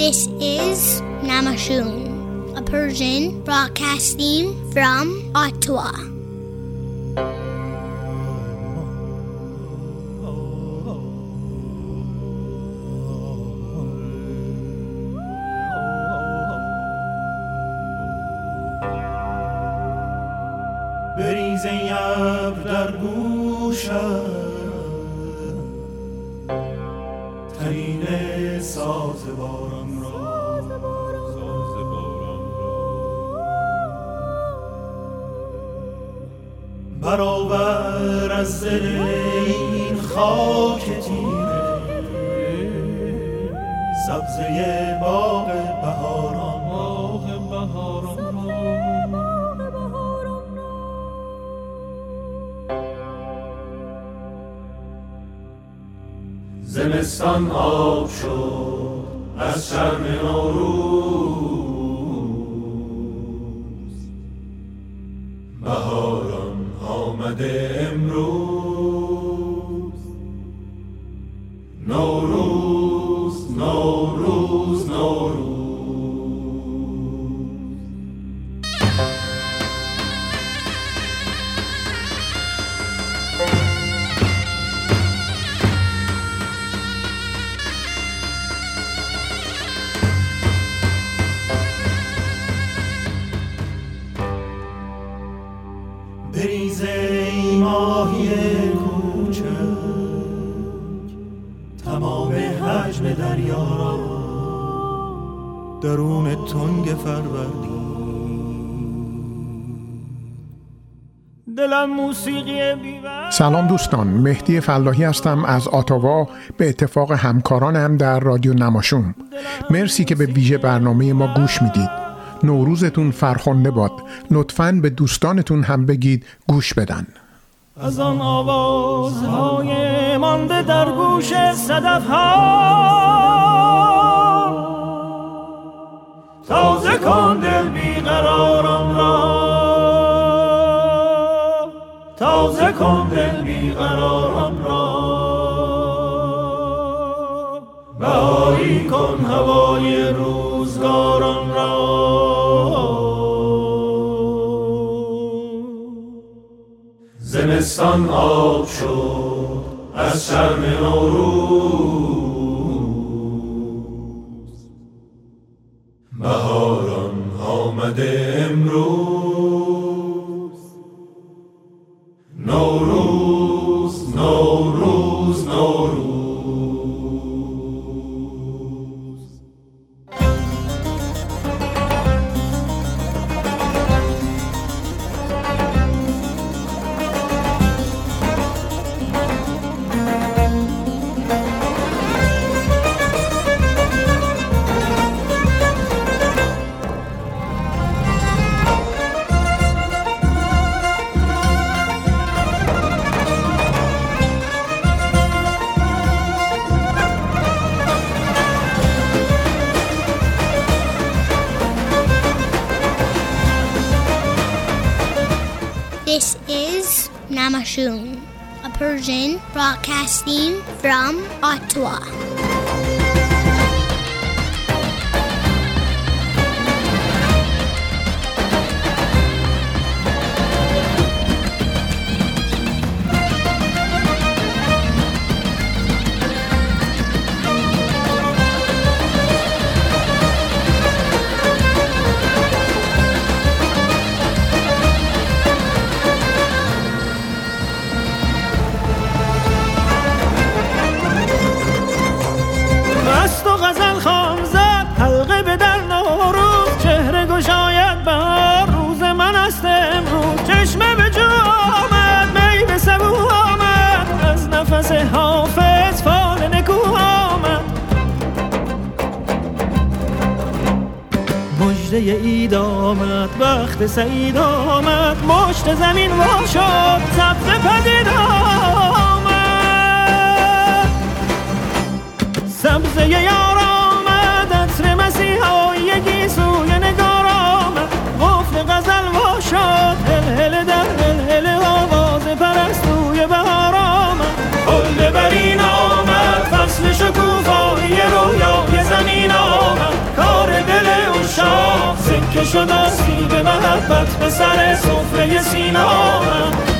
This is Namashun, a Persian broadcasting from Ottawa. بریز ای ابر در گوشم ترین ساز باران برآور از دل این خاک تیره. سبزه باغ بهاران. باغ بهاران. زمستان آب شد از شرم نوروز سلام دوستان مهدی فلاحی هستم از آتاوا به اتفاق همکارانم در رادیو نماشوم. مرسی که به ویژه برنامه ما گوش می‌دید. نوروزتون فرخنده باد. لطفاً به دوستانتون هم بگید گوش بدن. از آن آوازهای مانده در گوش صدف ها تازه کن دل بیقراران را تازه کن دل بیقراران را. بهایی کن هوای روزگاران را. زمستان آب شد از شرم نوروز. بهاران آمده امروز. نوروز broadcasting from Ottawa. وقت سعید آمد مشت زمین وا شد سبز پدید آمد. سبزه یار شد آسیب محبت به سر سفره سینامم تب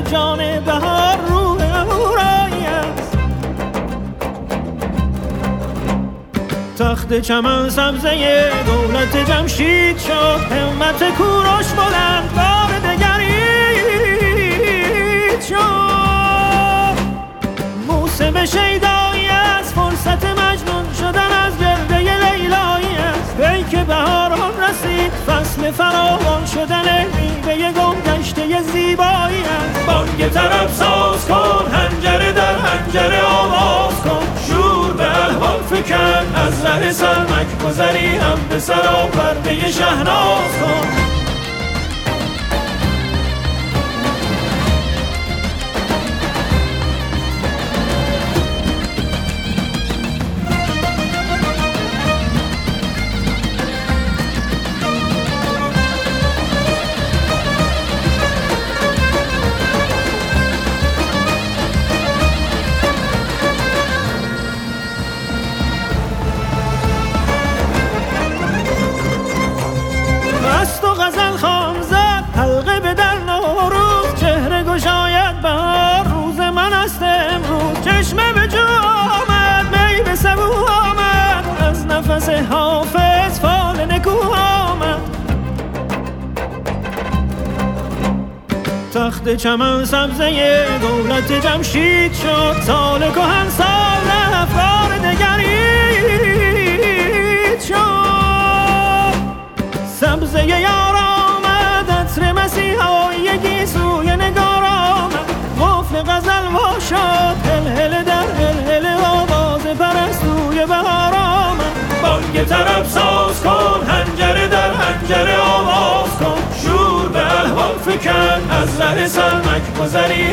جان بهار روح اورایی است. تخت چمن سبزه دولت جمشید شد همت کوروش بلند بار دگری شد. موسم شیدایی است فرصت مجنون شدن از لیلایی است. وی که رسید فصل فراوان شدن میوه گم گشته زیبایی است. بانگ طرف ساز کن هنجره در هنجره آواز کن. شور به الهان فکن از ره سرمک گذری هم به سرا پرده شهناز کن. چمن سبزه دولت جمشید شد سال کهن سال افرار دگرید شد. سبزه یار آمد عطر مسیحایی گیسوی نگار آمد. غفل غزل وا شد هل هل در هل هل آواز پرستوی بهار آمد. بانگ طرف ساز کن هنجره در هنجره آواز کن فکن از ره سرمک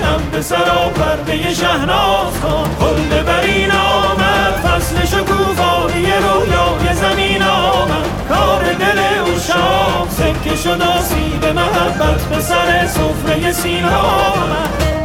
هم به سرا پرده شهناز کن کل برین آمد فصل شکوفایی رویای زمین آمد. کار دل او شام سکه شد آسیب محبت به سر سفره سینا آمد.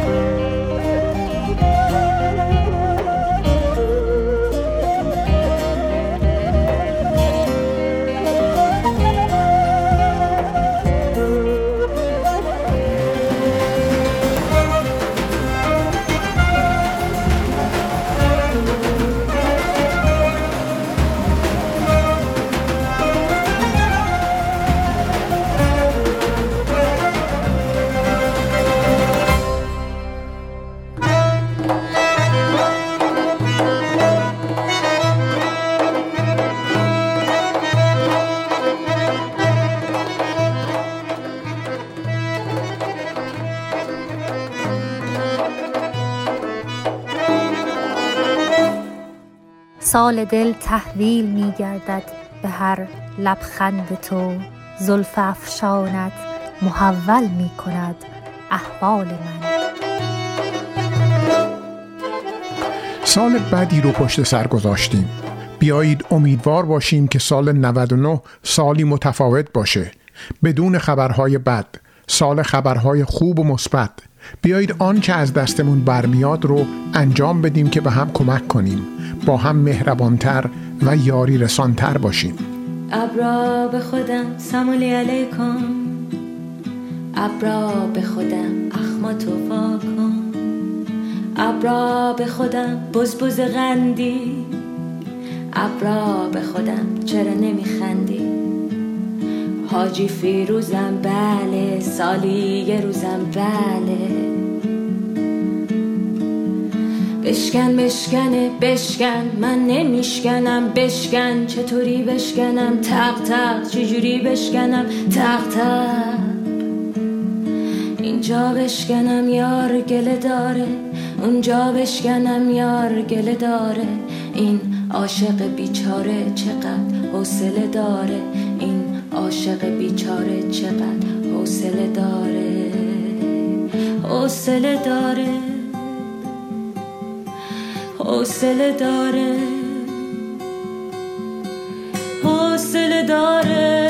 سال دل تحویل می گردد به هر لبخند تو. زلف افشانت محول می کند احوال من. سال بدی رو پشت سر گذاشتیم. بیایید امیدوار باشیم که سال 99 سالی متفاوت باشه. بدون خبرهای بد سال خبرهای خوب و مثبت. بیایید آنچه از دستمون برمیاد رو انجام بدیم که به هم کمک کنیم. با هم مهربانتر و یاری رسانتر باشیم. ابرا به خودم سمولی علیکم. ابرا به خودم اخماتو کن ابرا به خودم بز غندی ابرا به خودم چرا نمیخندی؟ حاجی فیروزم بله. سالی یه روزم بله. بشکن بشکنه بشکن. من نمیشکنم بشکن. چطوری بشکنم؟ تق تق. چجوری بشکنم؟ تق تق. اینجا بشکنم یار گله داره. اونجا بشکنم یار گله داره. این عاشق بیچاره چقدر حوصله داره. این عاشق بیچاره چقدر حوصله داره. حوصله داره. حوصله داره. حوصله داره.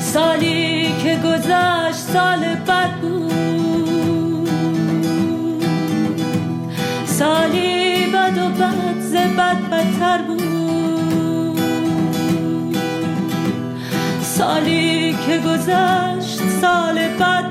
سالی که گذشت سال بد بود. سالی بد و بد ز بد بدتر بود. سالی که گذشت سال بد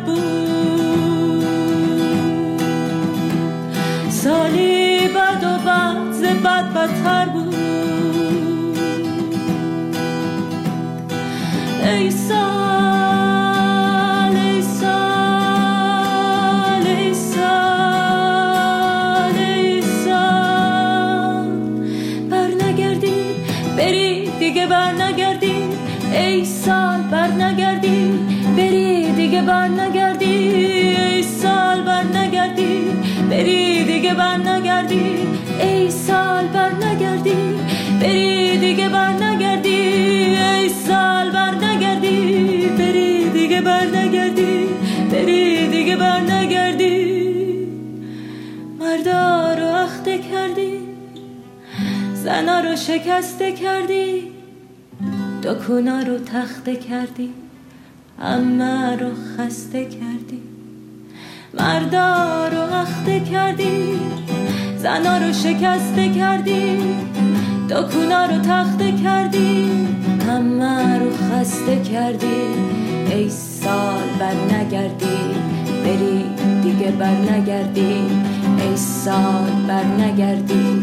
نگردی ای سال بر نگردی بری دیگه بر نگردی. ای سال بر نگردی بری دیگه بر نگردی. بری دیگه بر نگردی. مردا رو اخته کردی زنا رو شکسته کردی دکونا رو تخته کردی همه رو خسته کردی. مردا رو اخته کردی زنا رو شکسته کردی دکونا رو تخته کردی همه رو خسته کردی. ای سال بر نگردی بری دیگه بر نگردی ای سال بر نگردی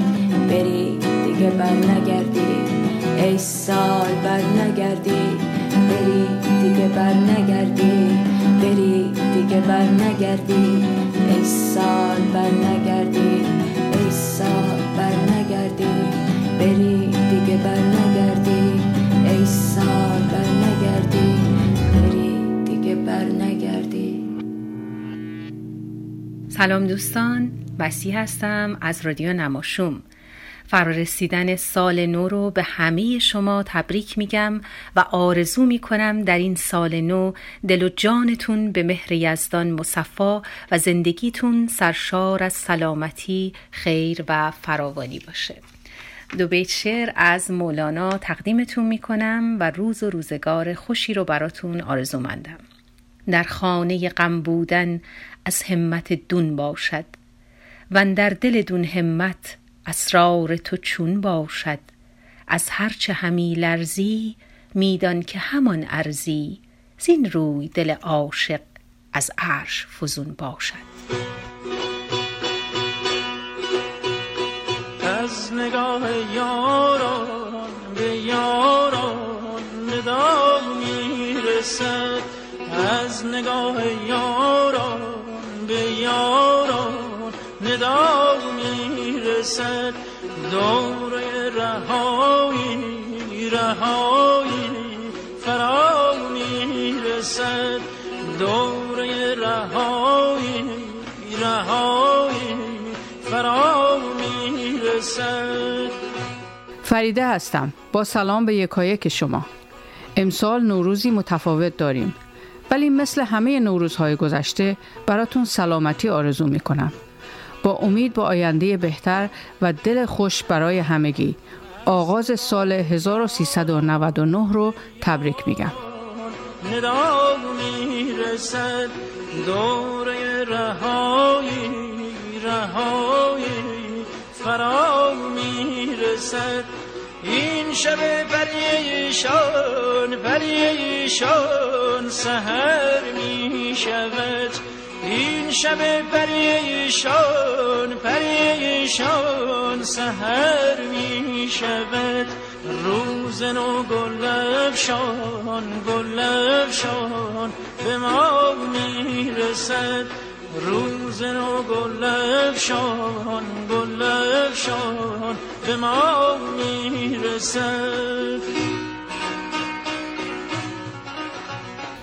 بری دیگه بر نگردی ای سال بر نگردی بری دیگه بر نگردی بری دیگه بر نگردی ای سال بر نگردی بر نگردی بری دیگه بر نگردی ای سال بر نگردی بری دیگه بر نگردی سلام دوستان بسی هستم از رادیو نماشوم. فرارسیدن سال نو رو به همه شما تبریک میگم و آرزو می‌کنم در این سال نو دل و جانتون به مهر یزدان مصفا و زندگیتون سرشار از سلامتی خیر و فراوانی باشه. دو بیت شعر از مولانا تقدیمتون می‌کنم و روز و روزگار خوشی رو براتون آرزو مندم در خانه غم بودن از همت دون باشد و در دل دون همت اسرار تو چون باشد. از هرچه همی لرزی میدان که همان ارزی. زین روی دل عاشق از عرش فزون باشد. از نگاه یاران به یاران ندا می‌رسد. از نگاه یاران به یاران ندا می‌رسد. دوره رهایی رهایی. فرا می‌رسد دوره رهایی رهایی. فرا می‌رسد فریده هستم. با سلام به یکایک شما. امسال نوروزی متفاوت داریم. ولی مثل همه نوروزهای گذشته براتون سلامتی آرزو می کنم با امید به آینده بهتر و دل خوش برای همگی. آغاز سال 1399 رو تبریک میگم. ندا می‌رسد دوره رهایی رهایی. فرا می‌رسد این شب پریشان پریشان سهر می شود این شب پریشان پریشان سهر می شود روز نو گلفشان گلفشان به ما می‌رسد. روز نو گلفشان گلفشان به ما می‌رسد.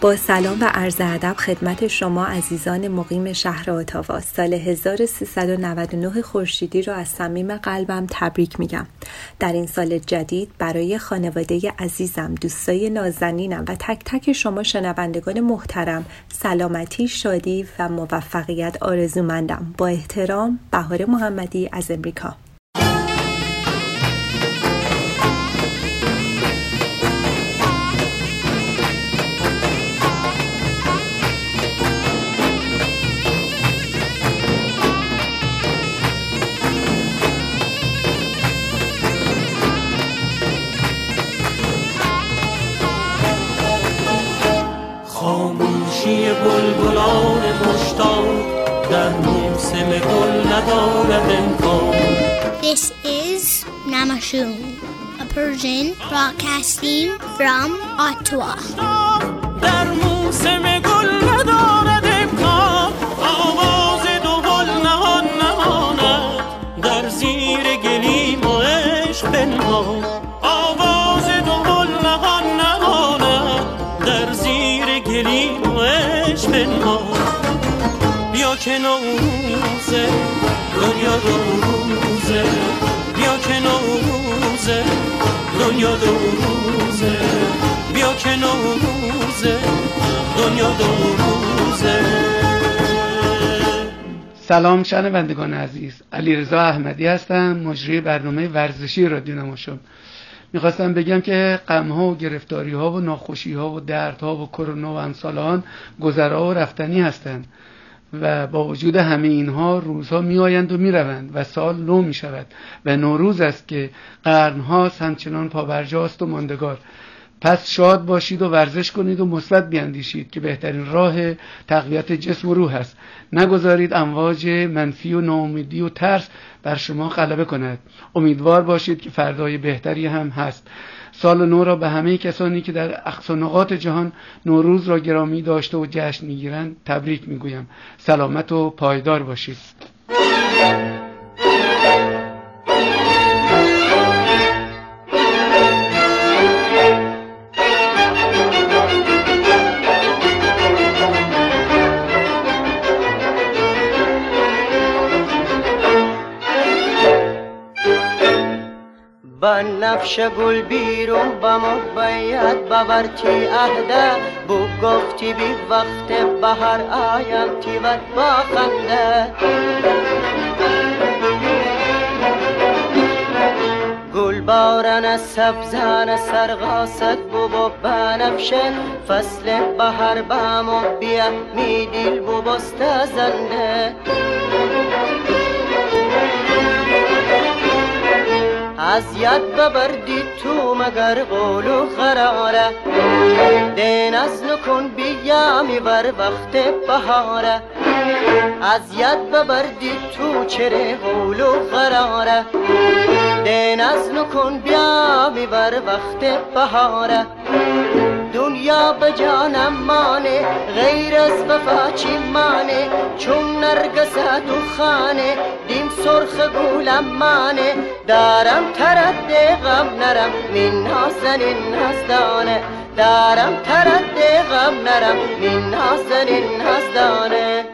با سلام و عرض ادب خدمت شما عزیزان مقیم شهر اتاوا. سال 1399 خورشیدی را از صمیم قلبم تبریک میگم. در این سال جدید برای خانواده عزیزم دوستای نازنینم و تک تک شما شنوندگان محترم سلامتی شادی و موفقیت آرزومندم. با احترام بهار محمدی از امریکا. This is Namashun, a Persian broadcasting from Ottawa. دنیا روزه. بیا که نوروزه. دنیا روزه. بیا که نوروزه. دنیا روزه. سلام شنوندگان عزیز. علیرضا احمدی هستم مجری برنامه ورزشی رادیو نماشم. می‌خواستم بگم که غمها و گرفتاری ها و ناخوشی ها و دردها و کرونا و امثال آن گذرا و رفتنی هستند. و با وجود همه اینها روزها میآیند و می‌روند و سال نو می شود و نوروز است که قرنها همچنان پابرجاست و ماندگار. پس شاد باشید و ورزش کنید و مثبت بیاندیشید که بهترین راه تقویت جسم و روح است. نگذارید امواج منفی و ناامیدی و ترس بر شما غلبه کند. امیدوار باشید که فردای بهتری هم هست. سال نو را به همه کسانی که در اقصا نقاط جهان نوروز را گرامی داشته و جشن می‌گیرند تبریک می‌گویم. سلامت و پایدار باشید. نفش گل بیرون با باید باورتی اهده بو گفتی بی وقت بهر آیم تیور با خنده. گل بارن سبزان سرغاست بو بنفشه فصل بهر بامو بیا می دیل بو بست زنده. اذیت ببردی تو مگر قول و قراره. دین از نکن بیامی بر وقت بهاره. اذیت ببردی تو چره قول و قراره. دین از نکن بیامی بر وقت بهاره. دنیا به جانم مانه غیر از وفا چی مانه؟ چون نرگس تو خانه دیم سرخ گولم مانه. دارم ترد غم نرم من نازنین نزدانه دارم ترد غم نرم من نازنین نزدانه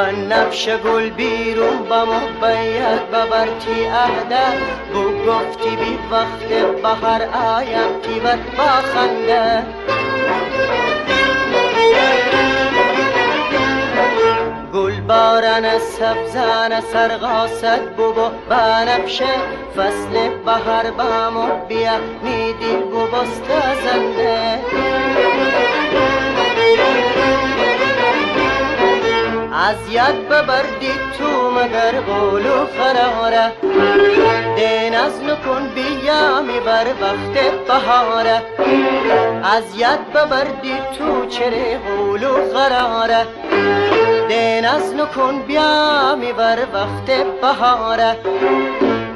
نفش گل بیرون با باید ببرتی عهده بو گفتی بی وقت بهر آیم تیور با خنده. گل بارن سبزان سرغاست بو بنفشه فصل بهر بامو بیا میدی بو بست زنده اذیت ببردی تو مگر قول و قراره دین از نکن بیامی بر وقت بهاره. اذیت ببردی تو چره قول و قراره دین از نکن بیامی بر وقت بهاره.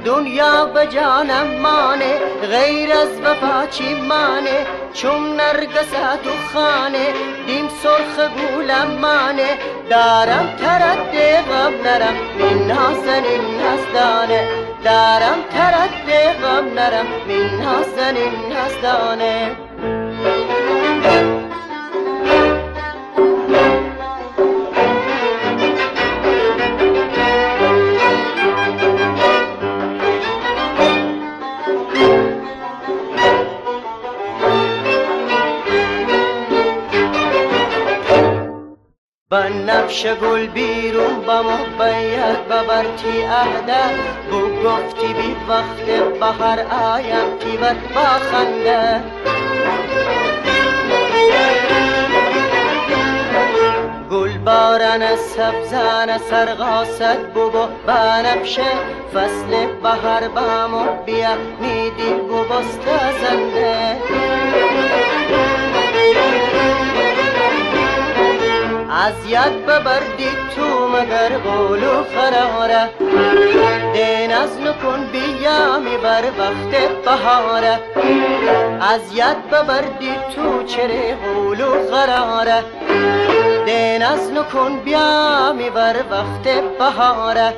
دنیا به جانم مانه غیر از وفا چی مانه؟ چون نرگس تو خانه دیم سرخ گولم مانه. دارم ترد غم نرم من نازنین نزدانه دارم ترد غم نرم من نازنین نزدانه نفش گل بیرون با محبیت ببرتی عهده بو گفتی بی وقت بهر آیم با خنده. گل بارن سبزان سرغاست بو بنفشه فصل بهر بامو بیا می دل بو زنده. از ید ببردی تو مگر قولو خراره دین از نکن بیامی بر وقت بهاره. از ید ببردی تو چره قولو خراره دین از نکن بیامی بر وقت بهاره.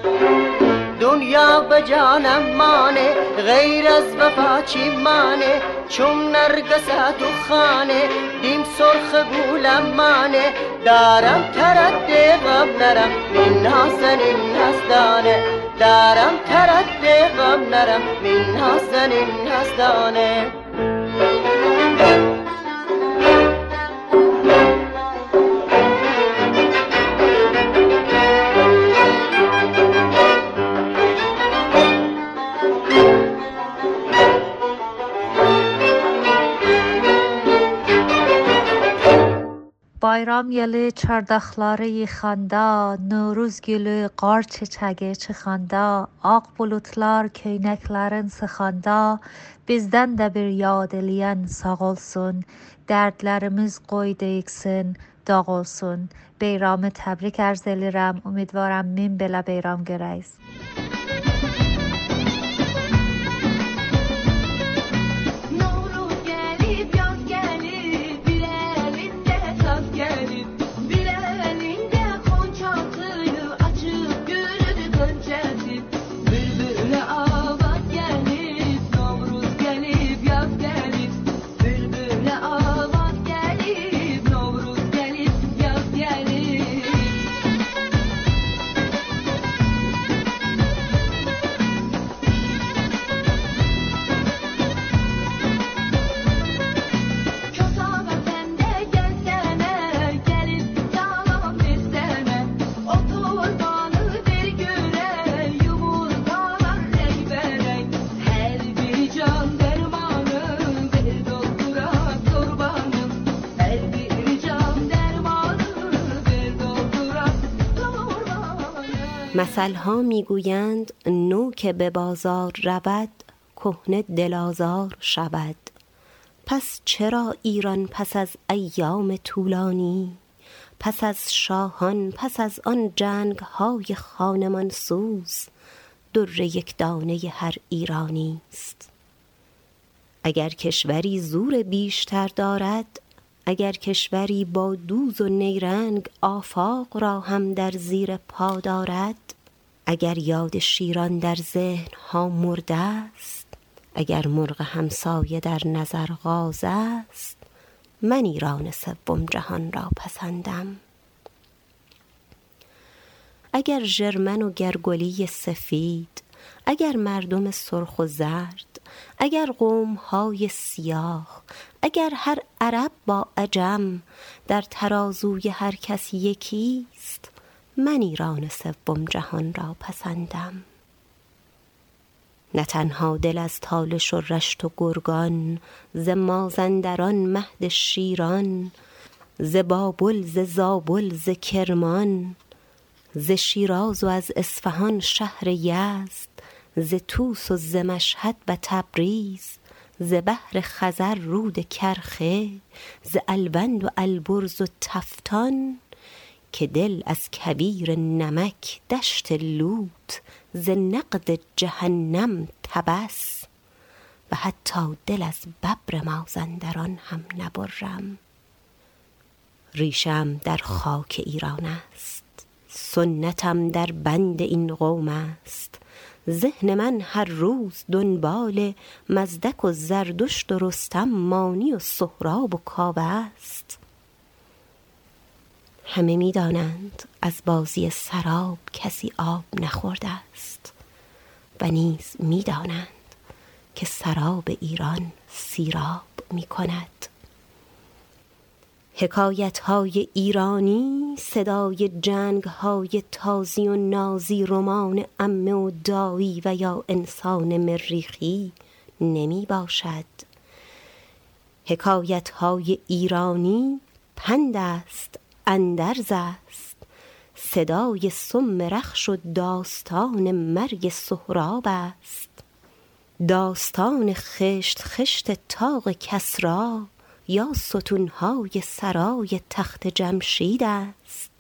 دنیا به جانم مانه غیر از وفا چی مانه؟ چون نرگس تو خانه دیم سرخ گولم مانه. دارم ترد غم نرم من نازنین نزدانه دارم ترد غم نرم من نازنین نزدانه bayram yeli çardaqları yıxanda, Novruz gülü qar çiçəgi çıxanda, Ağ bulutlar köynəklərin sıxanda, Bizdən də bir yad eləyən sağ olsun, Dərdlərimiz qoy deyiksin, dağ olsun. Beyramı təbrik ərz elirəm. Ümidvaram min belə beyram görəyiz. مثلها می‌گویند نو که به بازار رود کهنه دلازار شود. پس چرا ایران پس از ایام طولانی؟ پس از شاهان پس از آن جنگ های خانمان سوز در یک دانه هر ایرانی است. اگر کشوری زور بیشتر دارد اگر کشوری با دوز و نیرنگ آفاق را هم در زیر پا دارد اگر یاد شیران در ذهن ها مرده است اگر مرغ همسایه در نظر غاز است من ایران سوم جهان را پسندم. اگر ژرمن و گرگلی سفید اگر مردم سرخ و زرد اگر قوم های سیاه اگر هر عرب با عجم در ترازوی هر کس یکیست من ایران سوم جهان را پسندم. نه تنها دل از تالش و رشت و گرگان ز مازندران مهد شیران ز بابل ز زابل ز کرمان ز شیراز و از اصفهان شهر یزد. ز توس و ز مشهد و تبریز ز بحر خزر رود کرخه ز البند و البرز و تفتان که دل از کبیر نمک دشت لوت ز نقد جهنم تبس. و حتی دل از ببر مازندران هم نبرم. ریشم در خاک ایران است سنتم در بند این قوم است. ذهن من هر روز دنبال مزدک و زردشت و رستم مانی و سهراب و کاوه است. همه می‌دانند از بازی سراب کسی آب نخورده است و نیز می‌دانند که سراب ایران سیراب می کند حکایت های ایرانی صدای جنگ های تازی و نازی رمان امه و دایی و یا انسان مریخی نمی باشد. حکایت های ایرانی پند است اندرز است. صدای سم رخش و داستان مرگ سهراب است. داستان خشت خشت تاق کسرا یا ستونهای سرای تخت جمشید است؟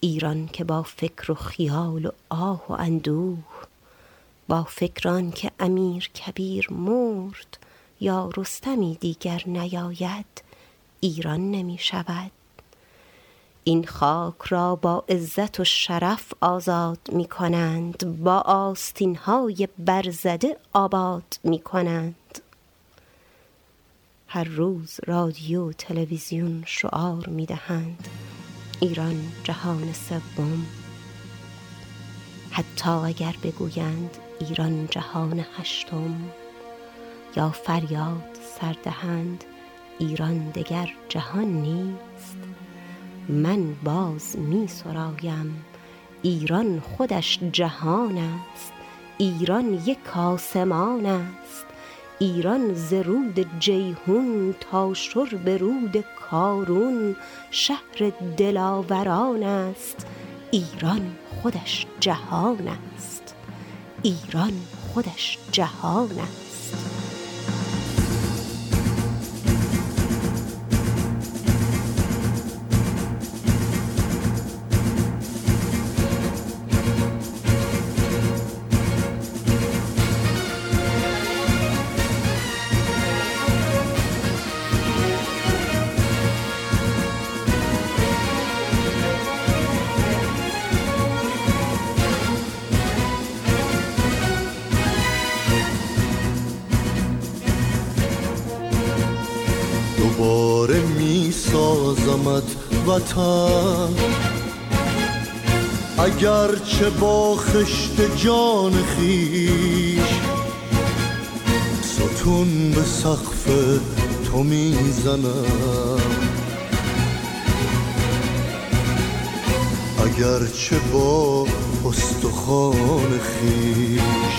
ایران که با فکر و خیال و آه و اندوه با فکران که امیر کبیر مرد یا رستمی دیگر نیاید ایران نمی شود. این خاک را با عزت و شرف آزاد می کنند با آستین های برزده آباد می کنند. هر روز رادیو تلویزیون شعار می دهند ایران جهان سوم. حتی اگر بگویند ایران جهان هشتم یا فریاد سردهند ایران دگر جهان نیست. من باز می سرایم ایران خودش جهان است. ایران یک آسمان است. ایران ز رود جیهون تا شرب رود کارون شهر دلاوران است. ایران خودش جهان است. ایران خودش جهان است. با خشت جان خیش. ستون به سقف تو می‌زنم. اگرچه با استخوان خیش.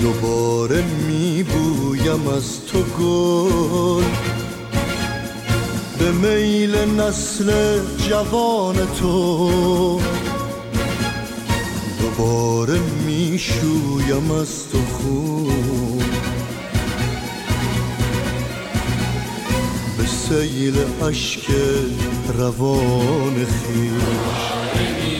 دوباره میبویم از تو گل به میل نسل جوان تو. دوباره می‌شویم از تو خون. به سیل عشق روان خیش.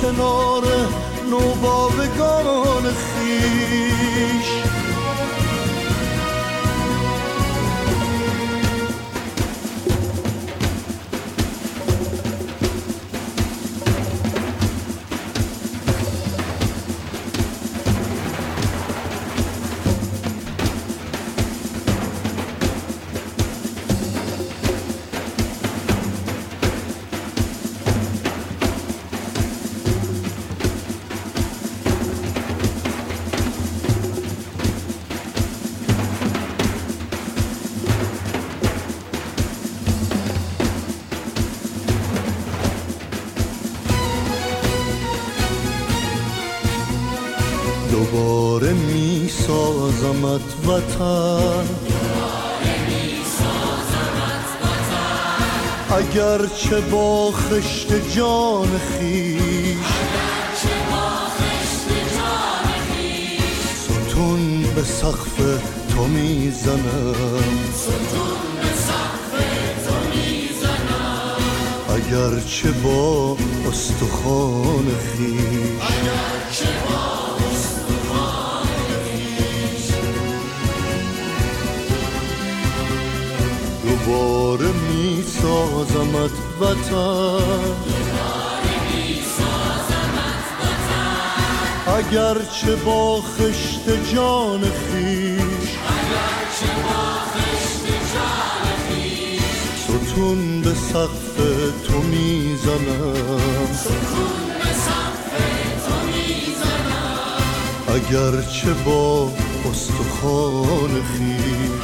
کنار نوباوگان خیش. چه با خشت جان خیش. ستون به سقف تو می‌زنم. اگر چه با استخوان خیش. دوباره می سازمت وطن اگر چه با خشت جان خیش ستون به سقف تو می‌زنم. اگر چه با استخوان خیش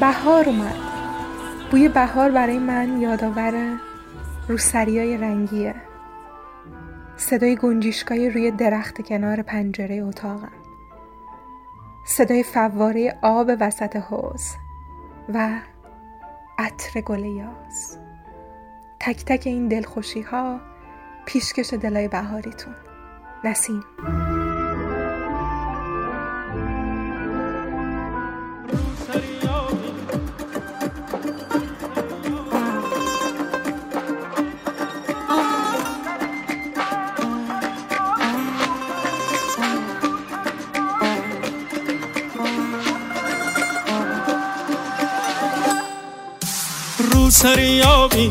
بهار اومد. بوی بهار برای من یادآور روسریای رنگیه. صدای گنجیشکای روی درخت کنار پنجره اتاقم. صدای فواره آب وسط حوز و عطر گل یاس. تک تک این دلخوشی ها پیشکش دلای بهاریتون. نسیم. سریابی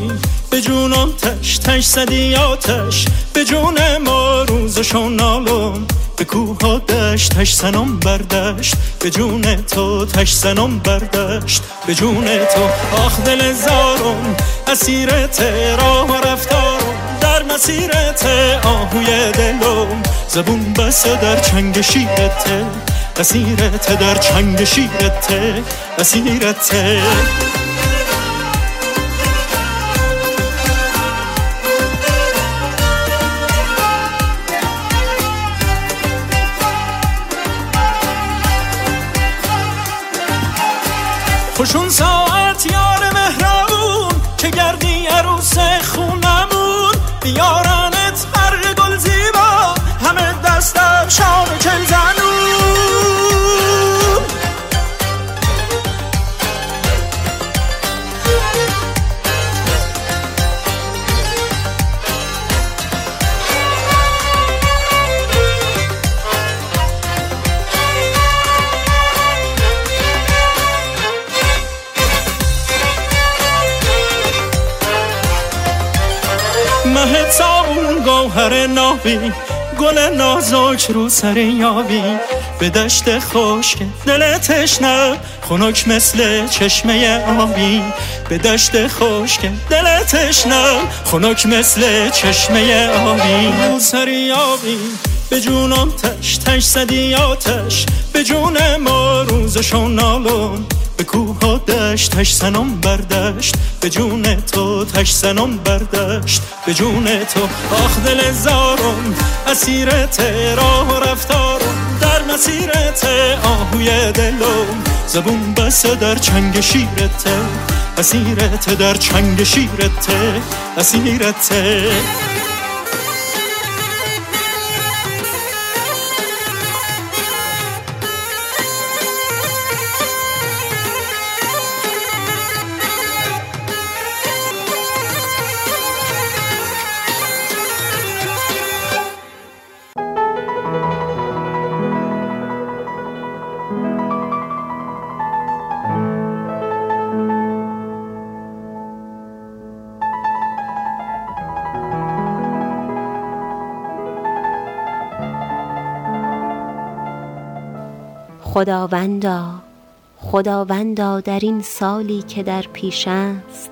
به جونم تش تش زدی آتش. به جون ما روزشون نالم به کوه دشت. تش سنم بردشت. به جون تو تش سنم بردشت. به جون تو آخ دل زارم اسیرت راه و رفتارم. در مسیرت آهوی دلم. زبون بسه در چنگ شیرت اسیرت در چنگ شیرت اسیرت خوشون ساعت نابی گل نازک رو سر یابی. به دشت خشک دل تشنه. خنک مثل چشمه آبی. به دشت خشک دل تشنه. خنک مثل چشمه آبی. رو سر یابی. به جونم تش تش زدی آتش. به جون ما روزشون نالون. به کوه دشت تش سنم بردشت. به جون تو تش سنم بردشت. به جون تو آخ دل زارم اسیرت راه و رفتارم. در مسیرت آهوی دلم. زبون بسه در چنگ شیرت اسیرت در چنگ شیرت اسیرت خداوندا خداوندا در این سالی که در پیش است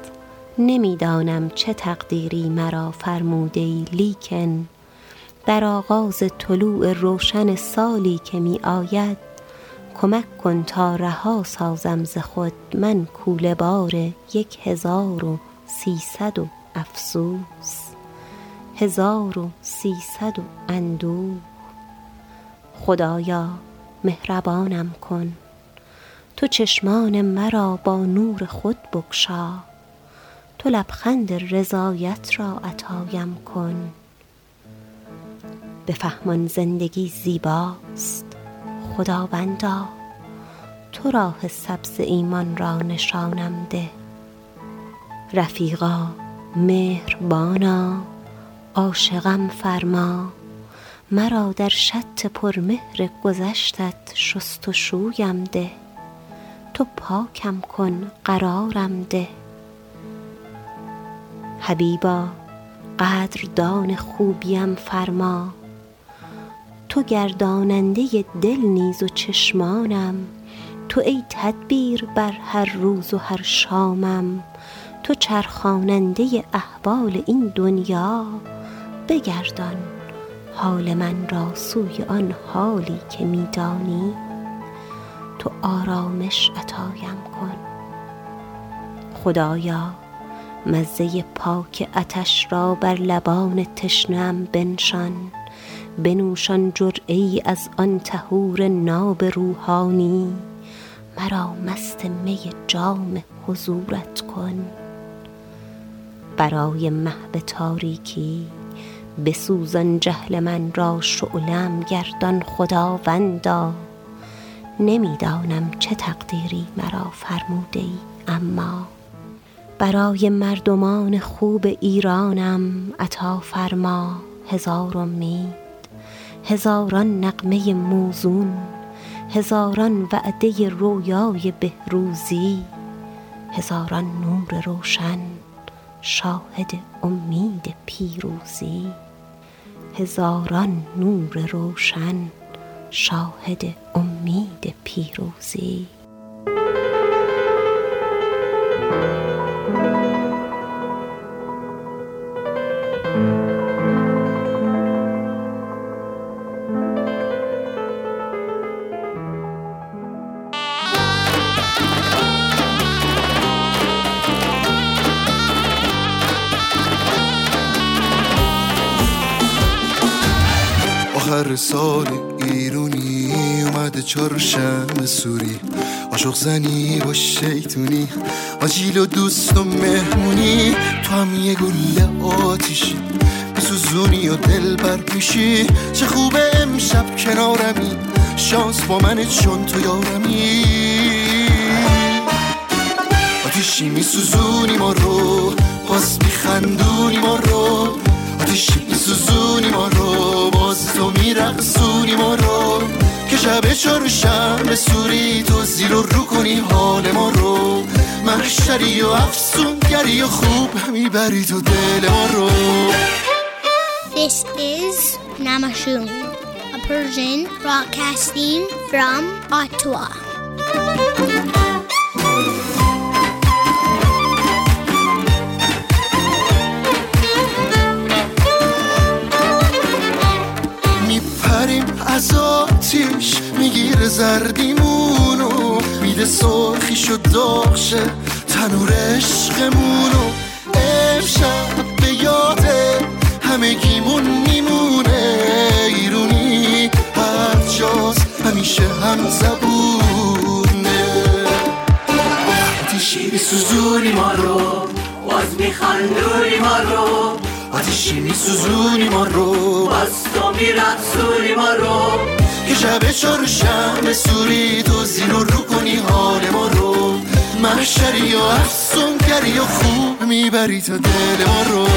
نمی‌دانم چه تقدیری مرا فرموده ای لیکن در آغاز طلوع روشن سالی که می آید کمک کن تا رها سازم ز خود من کوله بار یک هزار و سیصد و افسوس. هزار و سیصد و اندوه. خدایا مهربانم کن. تو چشمان مرا با نور خود بگشا. تو لبخند رضایت را عطایم کن. بفهمان زندگی زیباست. خداوندا تو راه سبز ایمان را نشانم ده. رفیقا مهربانا عاشقم فرما. مرا در شط پرمهر گذشتت شست و شویم ده. تو پاکم کن قرارم ده. حبیبا قدردان خوبیم فرما. تو گرداننده دل نیز و چشمانم. تو ای تدبیر بر هر روز و هر شامم. تو چرخاننده احوال این دنیا. بگردان. حال من را سوی آن حالی که میدانی تو آرامش عطایم کن. خدایا مزه پاک اتش را بر لبان تشنم بنشان. بنوشان جرعه از آن تهور ناب روحانی. مرا مست می جام حضورت کن. برای محو تاریکی بسوزان جهل من را شعلم گردان خداوندا. نمی‌دانم چه تقدیری مرا فرموده ای اما. برای مردمان خوب ایرانم عطا فرما هزار امید هزاران نقمه موزون هزاران وعده رویای بهروزی. هزاران نور روشن شاهد امید پیروزی. هزاران نور روشن شاهد امید پیروزی. چهارشنبه سوری. عاشق زنی با شیطونی آجیل و دوست و مهمونی. تو هم یه گل آتیشی. میسوزونی و دل بر میشی چه خوبه امشب کنارمی. شانس با منه چون تو یارمی. آتیشی میسوزونی ما رو. باز میخندونی ما رو. آتیشی میسوزونی ما رو. باز تو میرقصونی ما رو. که شب چهارشنبه سوری تو زیر و رو کنی حال ما رو محشری و افسونگری و خوب می‌بری تو دل ما رو This is Namashun, a Persian broadcasting from Ottawa. میپریم از آتیش می‌گیره زردیمونو میده سرخیش و داغشه تنور عشقمونو. امشب به یاده همه گیمون میمونه ایرونی هر جاست همیشه هم زبونه. آتیشی میسوزونی ما رو باز میخندونی ما رو. آتیشی میسوزونی ما رو باز تو میرقصونی ما رو. که شب چهارشنبه سوری تو زیر و رو کنی حال ما رو. محشری و افسونگری و خوب می‌بری تا دل ما رو.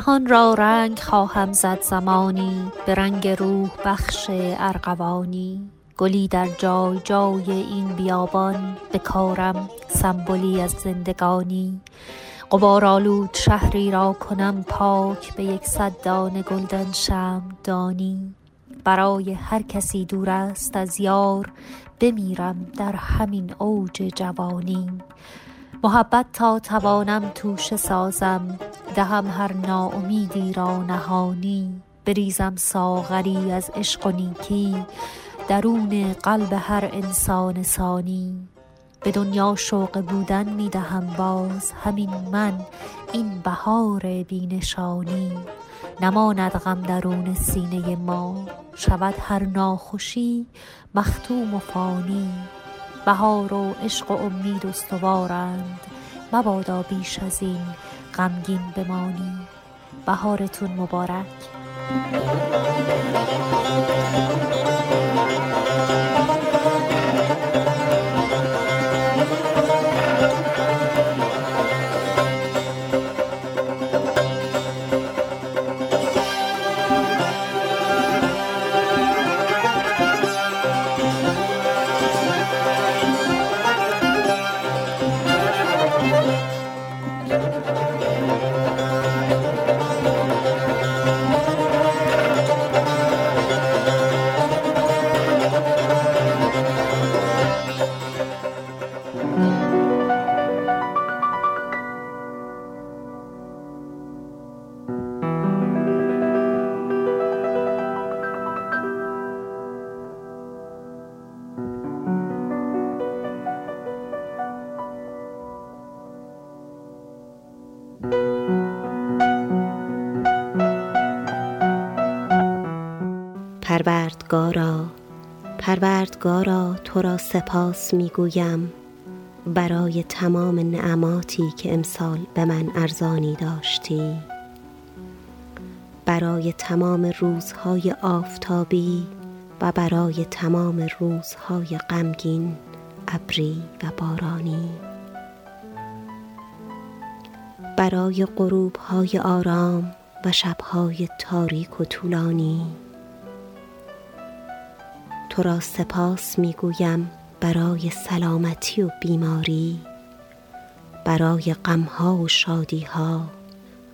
جهان را رنگ خواهم زد زمانی به رنگ روح بخش ارغوانی. گلی در جای جای این بیابان به کارم سمبولی از زندگانی. غبارآلود شهری را کنم پاک به یکصد دانه گلدن شمعدانی برای هر کسی دور است از یار بمیرم در همین اوج جوانی. محبت تا توانم توشه سازم دهم هر ناامیدی را نهانی. بریزم ساغری از عشق و نیکی درون قلب هر انسان ثانی. به دنیا شوق بودن می دهم باز همین من این بهار بی نشانی نماند غم درون سینه ما شود هر ناخوشی مختوم و فانی. بهار و عشق و امید استوارند. مبادا بیش از این غمگین بمانی. بهارتون مبارک. تو را سپاس می‌گویم برای تمام نعماتی که امسال به من ارزانی داشتی. برای تمام روزهای آفتابی و برای تمام روزهای غمگین ابری و بارانی. برای غروبهای آرام و شبهای تاریک و طولانی. تو را سپاس می‌گویم برای سلامتی و بیماری برای غمها و شادیها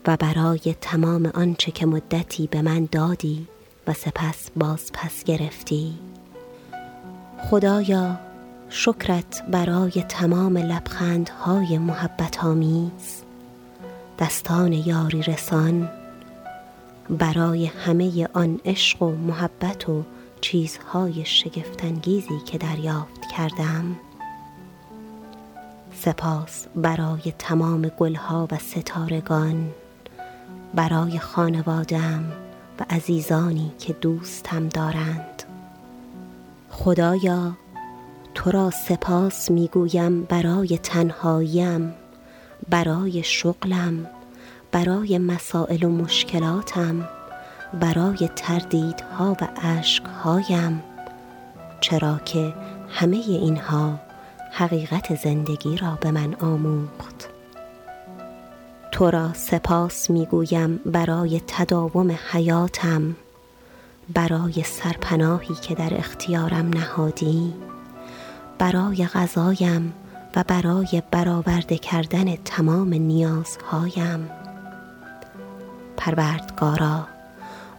و برای تمام آنچه که مدتی به من دادی و سپس باز پس گرفتی. خدایا شکرت برای تمام لبخندهای محبت آمیز دستان یاری رسان برای همه آن عشق و محبت و چیزهای شگفتانگیزی که دریافت کردم. سپاس برای تمام گلها و ستارگان برای خانوادم و عزیزانی که دوستم دارند. خدایا تو را سپاس می‌گویم برای تنهاییم برای شغلم برای مسائل و مشکلاتم. برای تردیدها و عشقهایم چرا که همه اینها حقیقت زندگی را به من آموخت. تو را سپاس می‌گویم برای تداوم حیاتم برای سرپناهی که در اختیارم نهادی برای غذایم و برای برآورده کردن تمام نیازهایم. پروردگارا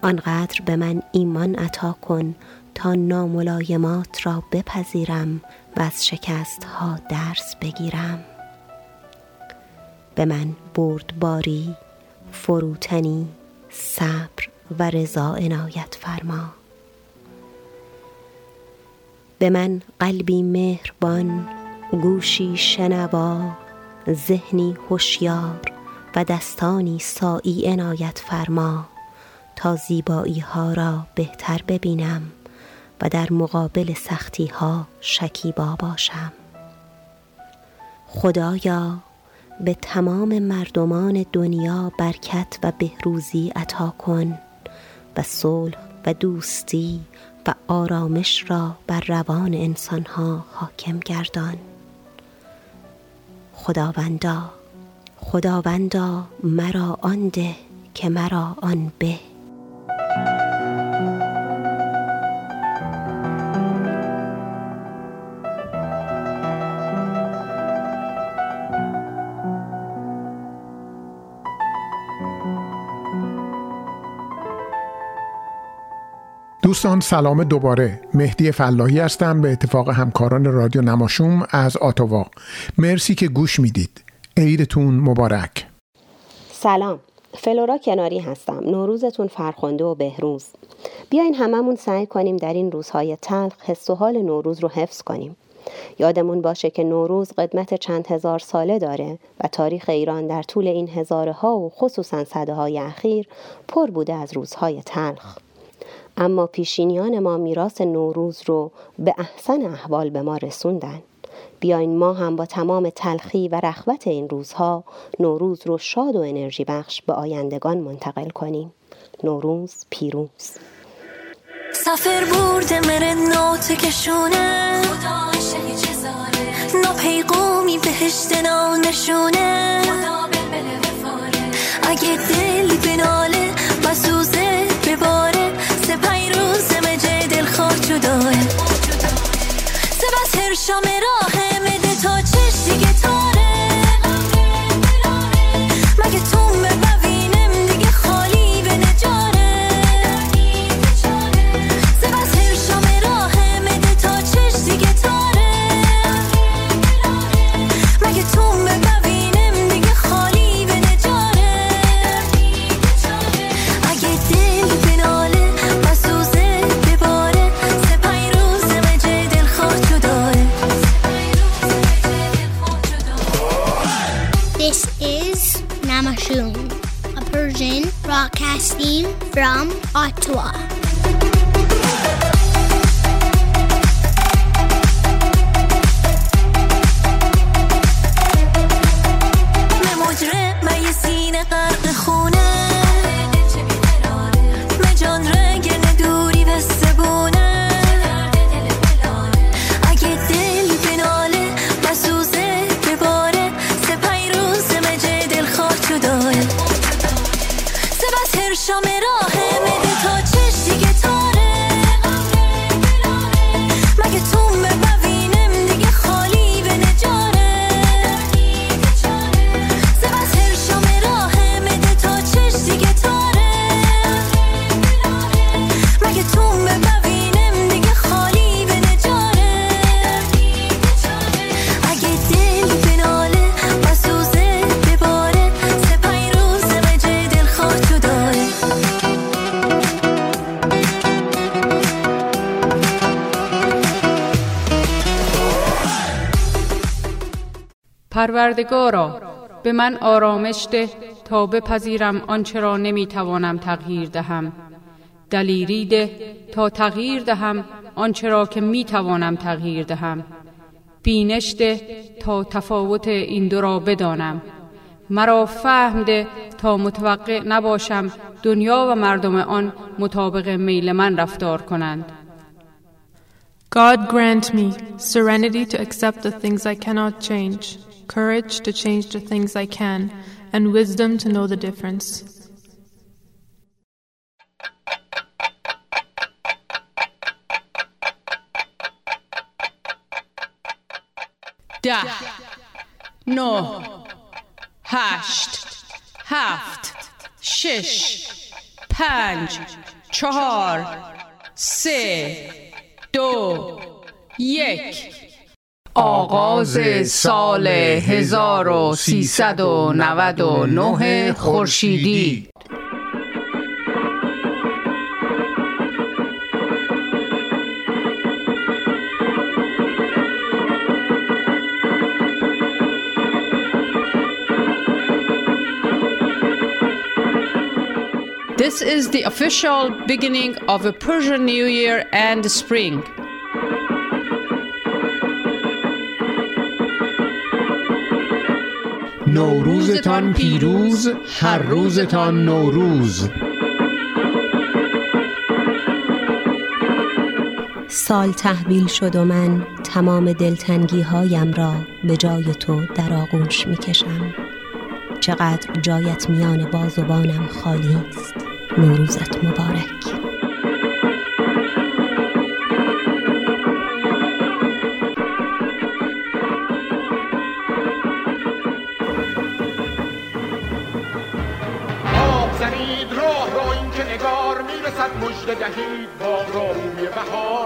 آنقدر به من ایمان عطا کن تا ناملایمات را بپذیرم و از شکست ها درس بگیرم. به من بردباری فروتنی صبر و رضا عنایت فرما. به من قلبی مهربان گوشی شنوا ذهنی هوشیار و دستانی سایی عنایت فرما. تا زیبایی ها را بهتر ببینم و در مقابل سختی ها شکیبا باشم. خدایا به تمام مردمان دنیا برکت و بهروزی عطا کن و صلح و دوستی و آرامش را بر روان انسانها حاکم گردان. خداوندا خداوندا مرا آن ده که مرا آن به. دوستان سلام دوباره. مهدی فلاحی هستم. به اتفاق همکاران رادیو نماشوم از آتوا مرسی که گوش می‌دید. عیدتون مبارک. سلام. فلورا کناری هستم. نوروزتون فرخنده و بهروز. بیاین هممون سعی کنیم در این روزهای تلخ حس و حال نوروز رو حفظ کنیم. یادمون باشه که نوروز قدمت چند هزار ساله داره و تاریخ ایران در طول این هزاره ها و خصوصا صده های اخیر پر بوده از روزهای تلخ. اما پیشینیان ما میراث نوروز رو به احسن احوال به ما رسوندن. بیاین ما هم با تمام تلخی و رخوت این روزها نوروز رو شاد و انرژی بخش به آیندگان منتقل کنیم. نوروز پیروز. سفر برده مره نوت کشونه. ناپیقومی بهشت نشونه اگه دل بناله و سوزه بباره سپی روز مجه دل خواه جداه سبس هرشام راه مده تا چش دیگه تاره. Broadcasting from Ottawa. سبس هرشام راه مده تا چش دیگه تاره پروردگارا به من آرامش ده تا بپذیرم آنچه را نمی‌توانم تغییر دهم. دلیری ده تا تغییر دهم آنچه را که می‌توانم تغییر دهم. بینش ده تا تفاوت این دو را بدانم. مرا فهم ده تا متوقع نباشم دنیا و مردم آن مطابق میل من رفتار کنند. God grant me serenity to accept the things I cannot change, courage to change the things I can, and wisdom to know the difference. ده نه هشت هفت شش پنج چهار سه دو یک آغاز سال 1399 خورشیدی This is the official beginning of a Persian New Year and spring. نوروزتان پیروز هر روزتان نوروز. سال تحویل شد و من تمام دلتنگی هایم را به جای تو در آغوش می کشم چقدر جایت میان بازوانم خالی است. نوروزت مبارک. بهار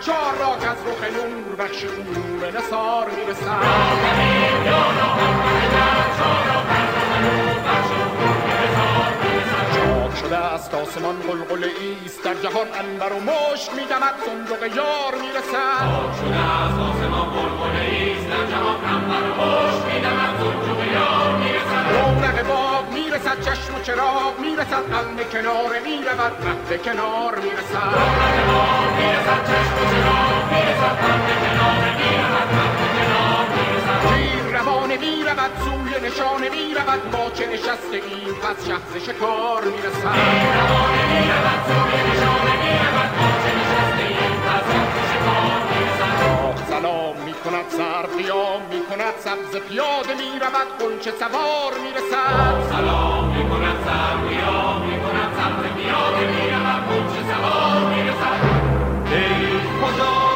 چار را از رخ نور بخش نصار می‌رسد. شده است آسمان قلقل ایست. در جهان انبر و مشک میدمد صندوق یار می‌رسد. شده است آسمان قلقل ایست در جهان انبر و مشک میدمد صندوق یار می‌رسد رونق باغ می‌رسد چشم و چراغ می‌رسد قلم کنار می‌رود مهد کنار می‌رسد. رونق باغ می‌رسد چشم و چراغ می‌رسد قلم کنار می‌رود مهد کنار می‌رسد تیر روانه می‌رود سوی نشانه می‌رود ما چه نشسته ایم پس شخص شکار شکار می‌رسد. راه سلام می‌کند سر قیام می‌کند سبز پیاده می‌رود قنچه سوار می‌رسد. سلام می‌کند سر قیام می‌کند سبز پیاده می‌رود قنچه سوار می‌رسد. ای خدا!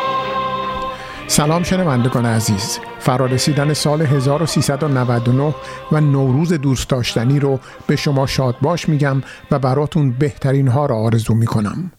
سلام شنوندگان عزیز. فرارسیدن سال 1399 و نوروز دوست داشتنی رو به شما شاد باش میگم و براتون بهترین ها را آرزو می‌کنم.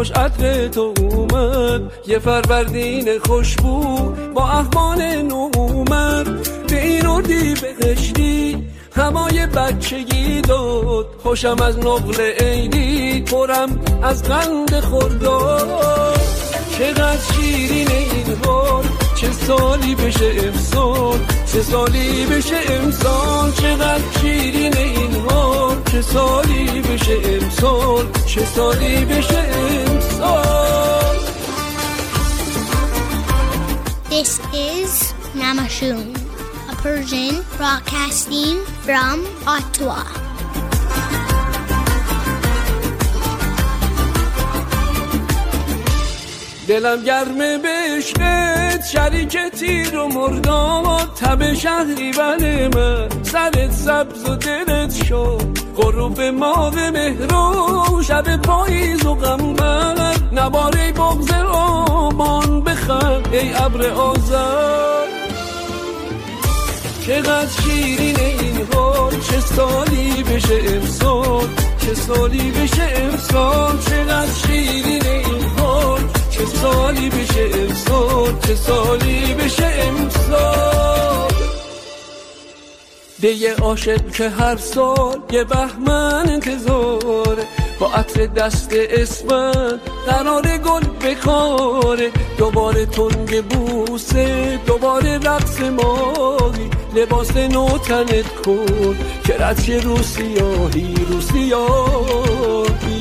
باهاش عطر تو اومد. یه فروردین خوشبو با احوال نو اومد به این اردی بهشتی. هوای بچگی داد. خوشم از نقل عیدی پرم از قند خورداد چقدر شیرین این حال. چه سالی بشه امسال؟ چه سالی بشه امسال؟ چقدر شیرین این حال؟ چه سالی بشه امسال؟ چه سالی بشه امسال؟ This is Namashun, a Persian broadcasting from Ottawa. دلم گرمه بشنت شریک تیر و مرداد تب شهری بله من. سرت سبز و دلت شد غروب ماه مهرو شب پاییز و غمبر نباره بغز آبان بخند ای ابر آزر چقدر شیرین این حال چه سالی بشه امسال چه سالی بشه امسال چقدر شیرین این چه سالی بشه امسال چه سالی بشه امسال؟ یه عاشق که هر سال یه بهمن انتظاره با عطر دست اسمن قرار گل بکاره دوباره تنگ بوسه دوباره رقص ماهی لباس نو تنت کن که سیاهی رو سیاهی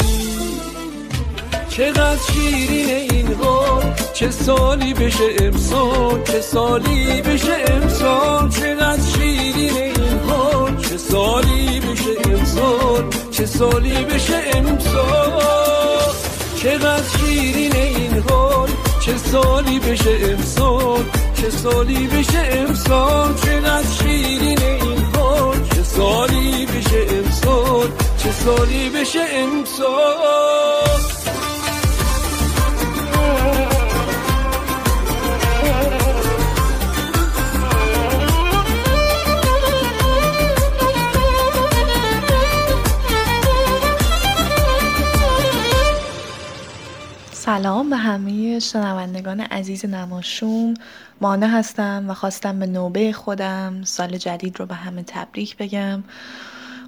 چقدر شیرین این حال چه سالی بشه امسال؟ چه سالی بشه امسال؟ چقدر شیرین این حال چه سالی بشه امسال؟ چه سالی بشه امسال؟ چقدر شیرین این حال چه سالی بشه امسال؟ چه سالی بشه امسال؟ چقدر شیرین این حال چه سالی بشه امسال؟ چه سالی بشه امسال؟ سلام به همه شنوندگان عزیز نماشوم. مانه هستم و خواستم به نوبه خودم سال جدید رو به همه تبریک بگم.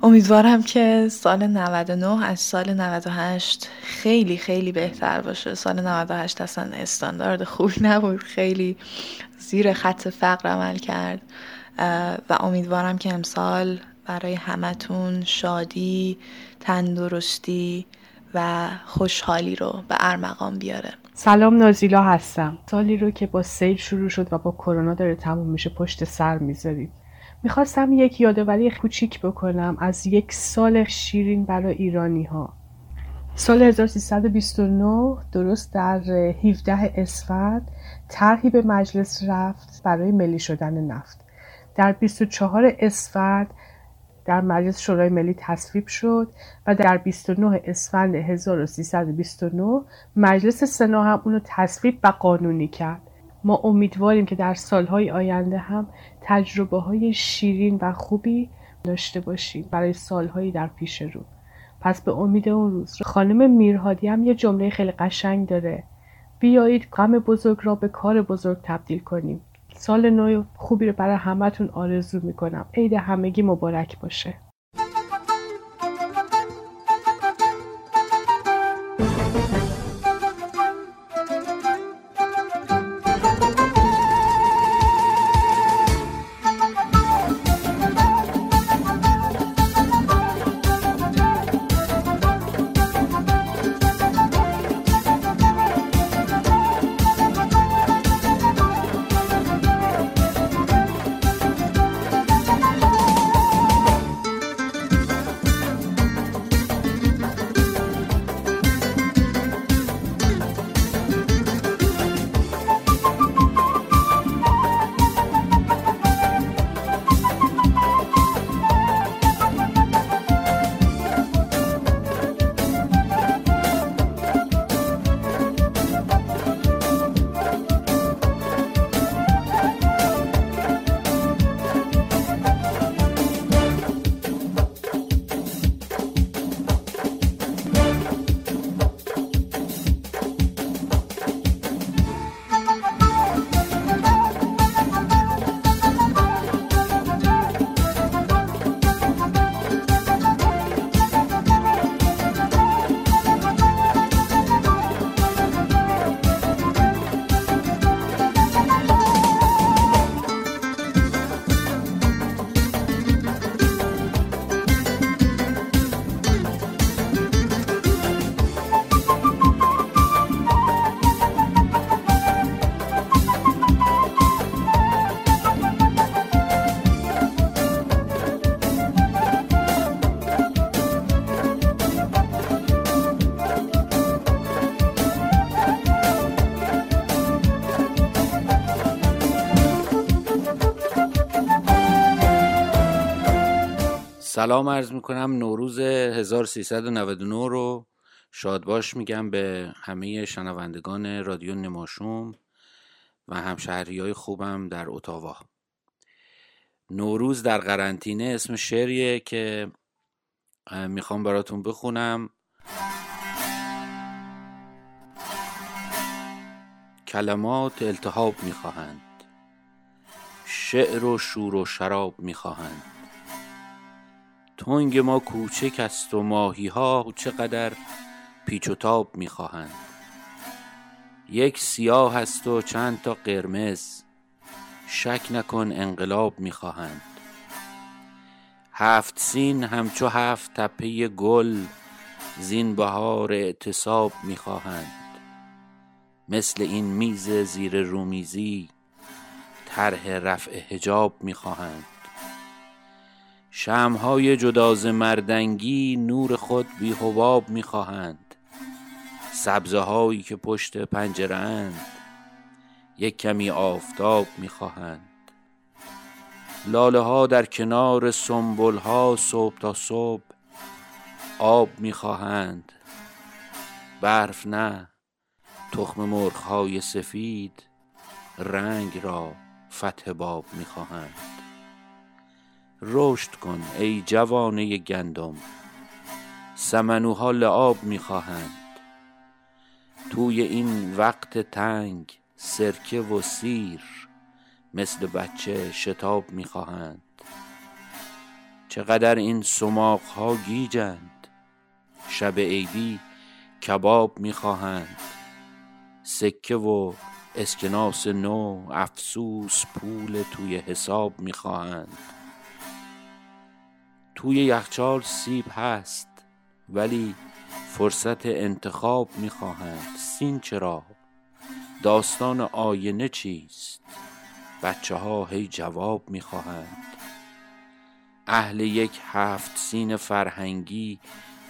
امیدوارم که سال 99 از سال 98 خیلی خیلی بهتر باشه. سال 98 اصلا استاندارد خوبی نبود. خیلی زیر خط فقر عمل کرد. و امیدوارم که امسال برای همتون شادی تندرستی و خوشحالی رو به ارمغان بیاره. سلام نازیلا هستم. سالی رو که با سیل شروع شد و با کرونا داره تموم میشه پشت سر می‌ذارید. می‌خواستم یک یادآوری کوچیک بکنم از یک سال شیرین برای ایرانی ها سال 1329 درست در 17 اسفند طرحی به مجلس رفت برای ملی شدن نفت. در 24 اسفند در مجلس شورای ملی تصویب شد و در 29 اسفند 1329 مجلس سنا هم اونو تصویب و قانونی کرد. ما امیدواریم که در سالهای آینده هم تجربه های شیرین و خوبی داشته باشیم برای سالهایی در پیش رو. پس به امید اون روز خانم میرهادی هم یه جمله خیلی قشنگ داره. بیایید غم بزرگ را به کار بزرگ تبدیل کنیم. سال نو خوبی رو برای همتون آرزو می‌کنم. عید همگی مبارک باشه. سلام عرض می‌کنم. نوروز 1399 رو شادباش میگم به همه شنوندگان رادیو نماشوم و همشهری های خوبم در اتاوا. نوروز در قرنطینه اسم شعریه که می‌خوام براتون بخونم. کلمات التهاب می‌خواهند. شعر و شور و شراب می‌خواهند. تنگ ما کوچک است و ماهی ها چقدر پیچ و تاب می‌خواهند. یک سیاه است و چند تا قرمز. شک نکن انقلاب می‌خواهند. هفت سین همچو هفت تپه گل زین بهار اعتصاب می‌خواهند. مثل این میز زیر رومیزی طرح رفع حجاب می‌خواهند. شمهای جداز مردنگی نور خود بی حباب می‌خواهند. سبزه هایی که پشت پنجره اند یک کمی آفتاب می‌خواهند. لاله ها در کنار سنبل ها صبح تا صبح آب می‌خواهند. برف نه تخم مرغ های سفید رنگ را فتح باب می‌خواهند. رشد کن ای جوانه گندم. سمنوها لعاب می‌خواهند توی این وقت تنگ سرکه و سیر مثل بچه شتاب می‌خواهند چقدر این سماق ها گیجند شب عیدی کباب می‌خواهند سکه و اسکناس نو افسوس پول توی حساب می‌خواهند توی یخچال سیب هست ولی فرصت انتخاب می‌خواهند. سین چرا؟ داستان آینه چیست؟ بچه ها هی جواب می‌خواهند. اهل یک هفت سین فرهنگی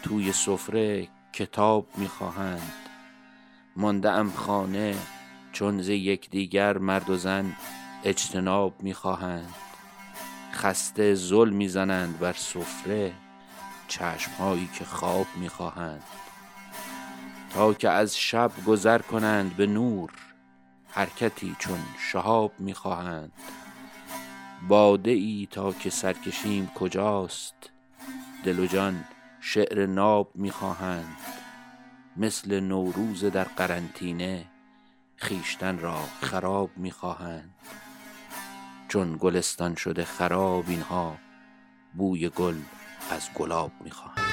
توی سفره کتاب می‌خواهند. مانده خانه چون ز یکدیگر مرد و زن اجتناب می‌خواهند. خسته ظلم می‌زنند بر سفره چشمهایی که خواب می‌خواهند. تا که از شب گذر کنند به نور حرکتی چون شهاب می‌خواهند. باده ای تا که سرکشیم کجاست؟ دل و جان شعر ناب می‌خواهند. مثل نوروز در قرنطینه خیشتن را خراب می‌خواهند. چون گلستان شده خراب اینها بوی گل از گلاب می‌خواهند.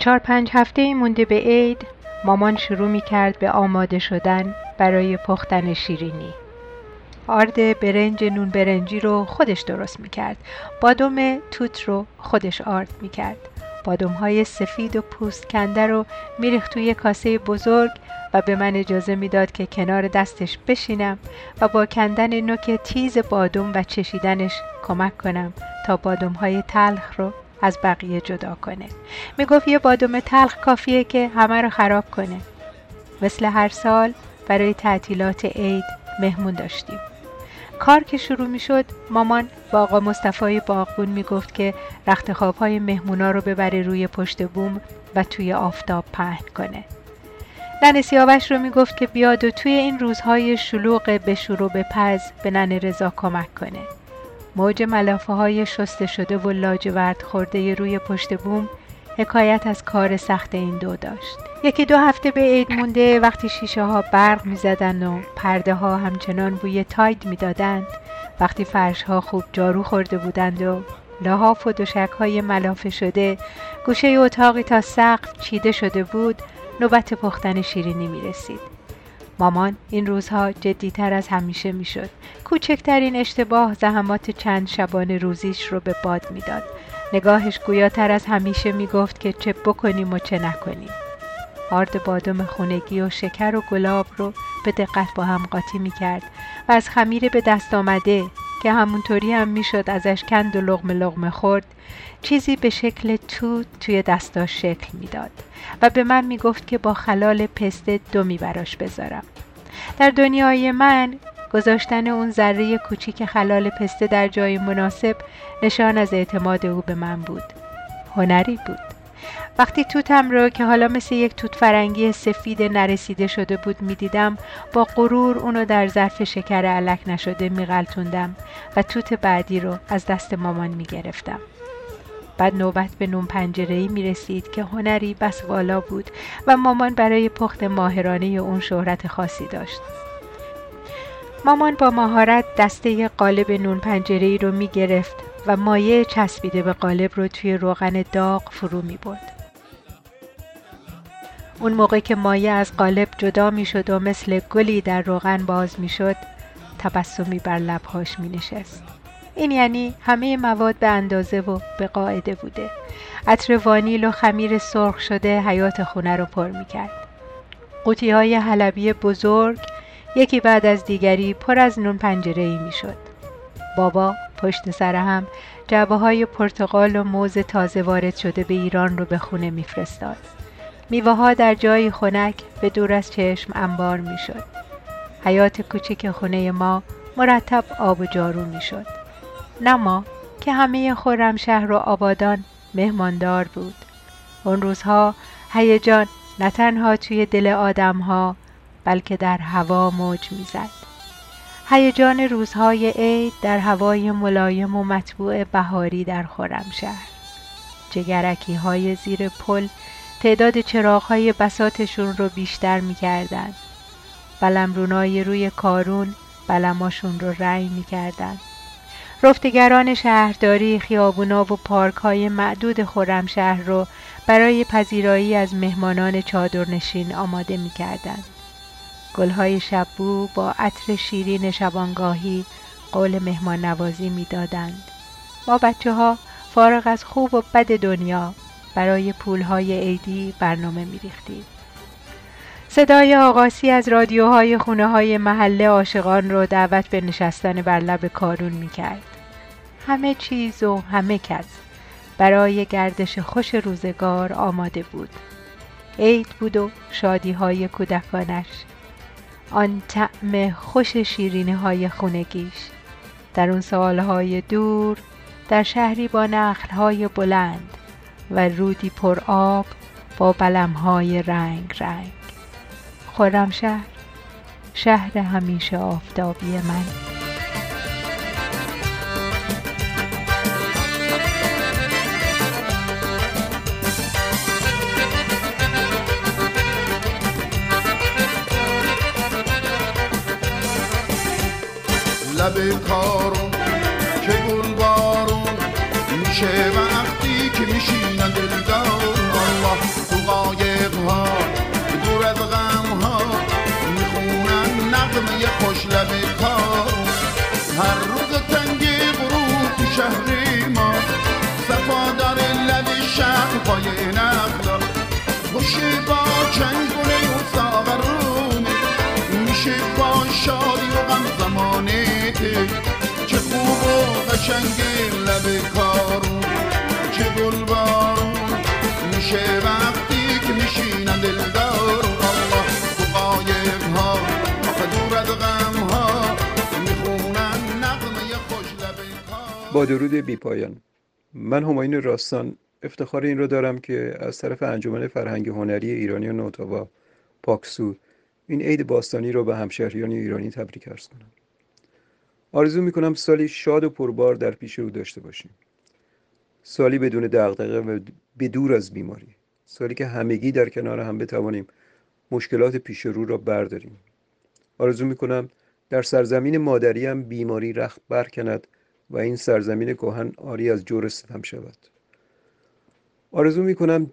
چهار پنج هفته مونده به عید مامان شروع می کرد به آماده شدن برای پختن شیرینی. آرد برنج نون برنجی رو خودش درست می کرد بادم توت رو خودش آرد می کرد بادم های سفید و پوست کنده رو میریخت توی کاسه بزرگ و به من اجازه می‌داد که کنار دستش بشینم و با کندن نوک تیز بادم و چشیدنش کمک کنم تا بادم های تلخ رو از بقیه جدا کنه. می‌گفت یه بادم تلخ کافیه که همه رو خراب کنه. مثل هر سال برای تعطیلات عید مهمون داشتیم. کار که شروع می شد مامان با آقا مصطفی باغبون می گفت که رخت خواب های مهمونا رو ببره روی پشت بوم و توی آفتاب پهن کنه. ننه سیاوش رو می گفت که بیاد و توی این روزهای شلوغ به شروع به پز به ننه رضا کمک کنه. موج ملافه های شسته شده و لاجورد خورده روی پشت بوم حکایت از کار سخت این دو داشت. یکی دو هفته به عید مونده وقتی شیشه ها برق می زدن و پرده ها همچنان بوی تاید می دادند وقتی فرش ها خوب جارو خورده بودند و لحاف و دوشک های ملافه شده گوشه اتاقی تا سقف چیده شده بود نوبت پختن شیرینی می رسید مامان این روزها جدیتر از همیشه می‌شد. کوچکترین اشتباه زحمات چند شبانه روزیش رو به باد می‌داد. نگاهش گویاتر از همیشه می‌گفت که چه بکنیم و چه نکنیم. آرد بادم خونگی و شکر و گلاب رو به دقت با هم قاطی می‌کرد و از خمیر به دست آمده که همونطوری هم می‌شد ازش کند و لغمه لغمه خورد چیزی به شکل توت توی دستاش شکل می‌داد و به من می‌گفت که با خلال پسته دومی براش بذارم. در دنیای من گذاشتن اون ذره کوچیک خلال پسته در جای مناسب نشان از اعتماد او به من بود. هنری بود. وقتی توتم رو که حالا مثل یک توت فرنگی سفید نرسیده شده بود می‌دیدم با غرور اونو در ظرف شکر علک نشده میغلطوندم و توت بعدی رو از دست مامان می‌گرفتم بعد نوبت به نون پنجره ای می رسید که هنری بس والا بود و مامان برای پخت ماهرانه اون شهرت خاصی داشت. مامان با مهارت دسته قالب نون پنجره ای رو می گرفت و مایه چسبیده به قالب رو توی روغن داغ فرو می برد. اون موقع که مایه از قالب جدا می شد و مثل گلی در روغن باز می شد تبسمی بر لبهاش می نشست. این یعنی همه مواد به اندازه و به قاعده بوده عطر وانیل و خمیر سرخ شده حیات خونه رو پر می کرد قوطی های حلبی بزرگ یکی بعد از دیگری پر از نون پنجره ای می شد. بابا پشت سر هم جبه های پرتقال و موز تازه وارد شده به ایران رو به خونه میفرستاد. میوه ها در جایی خنک به دور از چشم انبار می‌شد. حیات کوچک خونه ما مرتب آب و جارو می‌شد. نه ما که همه خرمشهر و آبادان مهماندار بود. اون روزها هیجان نه تنها توی دل آدمها بلکه در هوا موج می‌زد. هیجان روزهای عید در هوای ملایم و مطبوع بهاری در خرمشهر. جگرکی های زیر پل تعداد چراغ های بساتشون رو بیشتر می‌کردن. بلمرونای روی کارون بلماشون رو رنگ می‌کردن. رفتگران شهرداری خیابونا و پارک های معدود خرمشهر رو برای پذیرایی از مهمانان چادرنشین آماده می‌کردند. گلهای شبو با عطر شیرین شبانگاهی قول مهمان نوازی می‌دادند. ما بچه ها فارغ از خوب و بد دنیا برای پولهای عیدی برنامه میریختیم. صدای آقاسی از رادیوهای خونه های محله عاشقان رو دعوت به نشستن بر لب کارون می‌کرد. همه چیز و همه کس برای گردش خوش روزگار آماده بود. عید بود و شادی های کودکانش آن طعم خوش شیرینه های خونگیش در اون سالهای دور در شهری با نخلهای بلند و رودی پر آب با بلمهای رنگ رنگ. خرمشهر شهر همیشه آفتابی من. لب کارون که گل بارون میشه با چنگونه و ساغرونه میشه با شادی و غم زمانه چه خوب و قشنگ لب کارون. چه گل بارون میشه وقتی که میشینن دلدار الله تو قایق ها. دور از غم ها می‌خونن نغمه خوش لب با درود بی پایان. من هماین راستان افتخار این رو دارم که از طرف انجمن فرهنگ هنری ایرانی و نوتاوا پاکسو این عید باستانی رو به همشهریان ایرانی تبریک ارز کنم. آرزو می‌کنم سالی شاد و پربار در پیش رو داشته باشیم. سالی بدون دغدغه و بدور از بیماری. سالی که همگی در کنار هم بتوانیم مشکلات پیش رو را برداریم. آرزو می‌کنم در سرزمین مادری هم بیماری رخت برکند و این سرزمین کهن آری از جور ستم شود. آرزو می‌کنم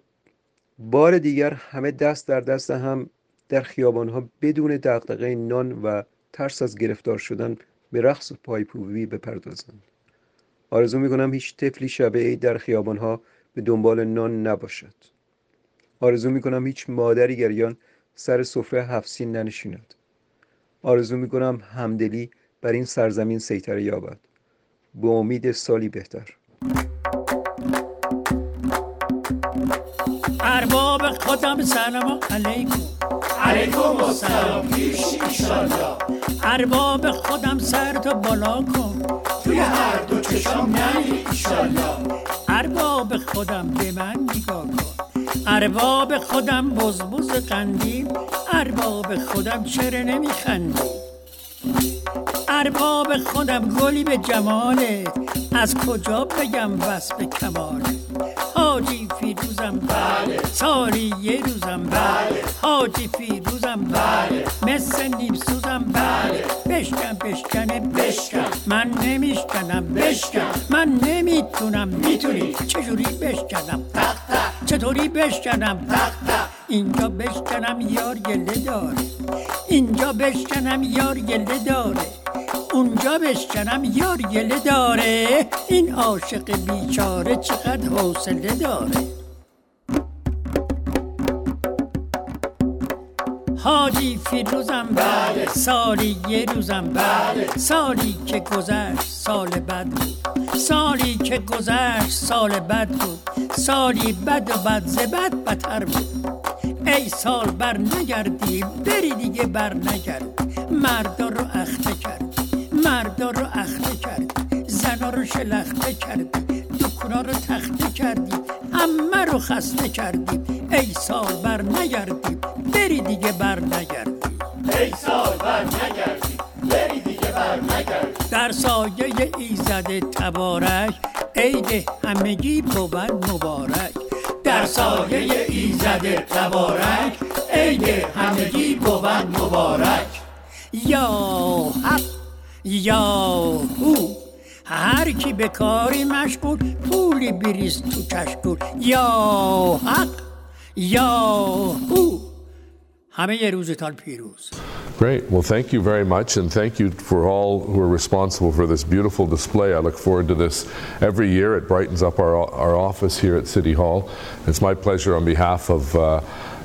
بار دیگر همه دست در دست هم در خیابانها بدون دغدغه نان و ترس از گرفتار شدن به رقص و پایپووی بپردازند. آرزو می‌کنم هیچ طفلی شب عید در خیابانها به دنبال نان نباشد. آرزو می‌کنم هیچ مادری گریان سر سفره هفسین ننشیند. آرزو می‌کنم همدلی بر این سرزمین سیطره یابد. به امید سالی بهتر. ارباب خودم سلام علیکم. علیکم السلام. پیش ایشالله ارباب خودم سر تو بالا کن. توی هر دو چشم نری ایشالله ارباب خودم به من نگاه کن. ارباب خودم بزبز قندیم. ارباب خودم چرا نمیخندی؟ ارباب خودم گلی به جماله. از کجا بگم وصف کماله؟ حاجی فیروزم بله سالی یه روزم بله حاجی فیروزم بله مثل نیم سوزم بله بشکن بشکنه بشکن من نمیشکنم بشکن من نمی‌تونم می‌تونی چجوری بشکنم تق تق چطوری بشکنم تق تق اینجا بشکنم یار گله داره اینجا بشکنم یار گله داره اونجا بشکنم یار گله داره این عاشق بیچاره چقدر حوصله داره حاجی فیروزم بله. سالی یه روزم بله. سالی که گذشت سال بد بود سالی که گذشت سال بد بود سالی بد و بد ز بد بدتر بود ای سال بر نگردی بری دیگه بر نگردی مردا رو اخته کردی مردا رو اخته کردی زنا رو شلخته کردی دکونا رو تخته کردی همه رو خسته کردی ای سال بر نگردی بری دیگه بر نگردی ای سال بر نگردی بری دیگه بر نگردی در سایه ایزد تبارک عید همگی بود مبارک. در سایه ایزد تبارک عید همگی بود مبارک. یا حق یا هو هر کی به کاری مشغول پولی بریز تو کشکول یا حق یا هو همه روزتان پیروز Great. Well, thank you very much, and thank you for all who are responsible for this beautiful display. I look forward to this every year. It brightens up our, our office here at City Hall. It's my pleasure on behalf of uh,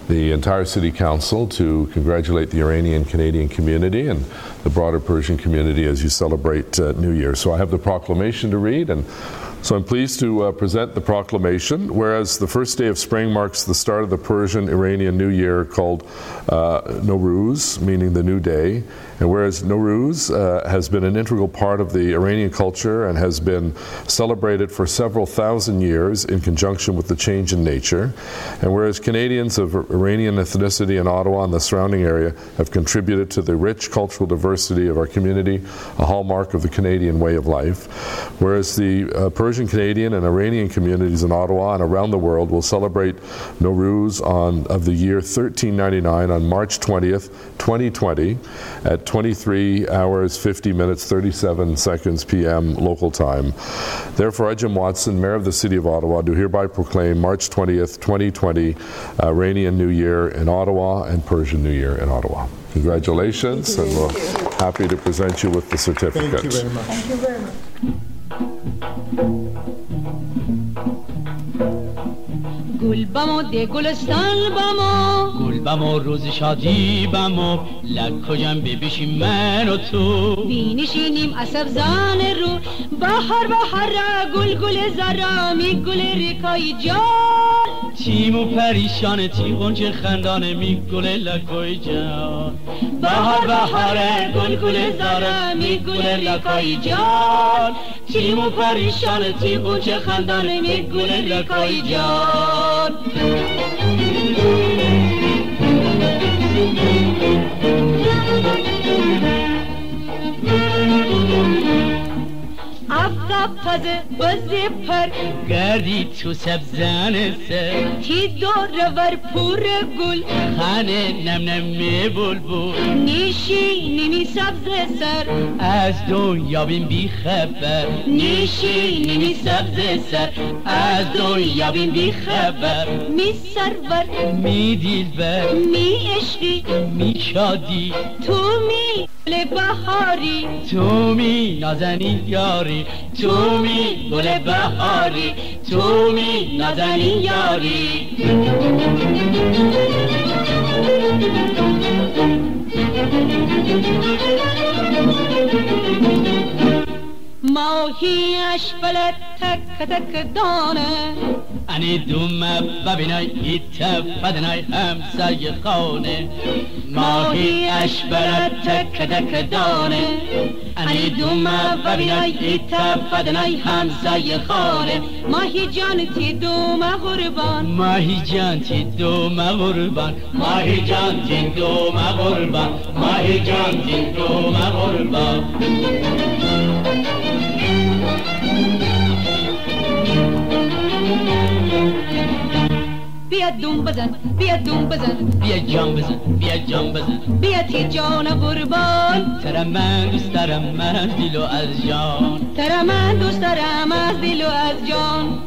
the entire City Council to congratulate the Iranian Canadian community and the broader Persian community as you celebrate uh, New Year. So I have the proclamation to read, and so I'm pleased to uh, present the proclamation. Whereas the first day of spring marks the start of the Persian Iranian New Year called uh, Nowruz, meaning the new day, and whereas Nowruz uh, has been an integral part of the Iranian culture and has been celebrated for several thousand years in conjunction with the change in nature, and whereas Canadians of Iranian ethnicity in Ottawa and the surrounding area have contributed to the rich cultural diversity of our community, a hallmark of the Canadian way of life, whereas the uh, Persian Canadian and Iranian communities in Ottawa and around the world will celebrate Nowruz on of the year 1399 on March 20th, 2020 at 23 hours 50 minutes 37 seconds p.m. local time. Therefore, I, Jim Watson, Mayor of the City of Ottawa, do hereby proclaim March 20th, 2020, uh, Iranian New Year in Ottawa and Persian New Year in Ottawa. Congratulations, and we're happy to present you with the certificate. Thank you very much. Thank you very much. گل بما ده گلستان بما گل بما روز شادی بما لک کجم ببیشیم من و تو. بینشینیم اصف زان رو بهار را گل گل زرا می گل ریکای جان. تیم و پریشان غنچه خندانه می گل لکای جان. بهار بهار گل گل زرا می گل لکای جان. تیم و پریشان غنچه خندانه می گل لکای جان. Thank you. تازه بازی پر. گردی تو سبزن سر. تی دور ور پور گل. خانه نم نم می بلبل. نیشی نیمی سبز سر. از دنیا بین بی خبر. نیشی نیمی سبز سر. از دنیا بین بی خبر. می سرور می دیلبر می عشقی. می شادی. تو می گل بهاری. تو می نازنی یاری تو می گل بهاری تو می نازنی یاری. ماهیش بلد تک تک دانه. انی دوم ببینای ایت فدنای همسای خانه ماهیش برد تک تک دانه انی دوم ببینای ایت فدنای همسای خانه ماهی جان تی دوم قربان ماهی جان تی دوم قربان ماهی جان تی دوم قربان ماهی جان تی دوم قربان بیا دوم بزن بیا دوم بزن بیا جان بزن بیا جان بزن بیا تی جان قربان ترم من دوست دارم من از دل و از جان ترا من دوست دارم از دل و از جان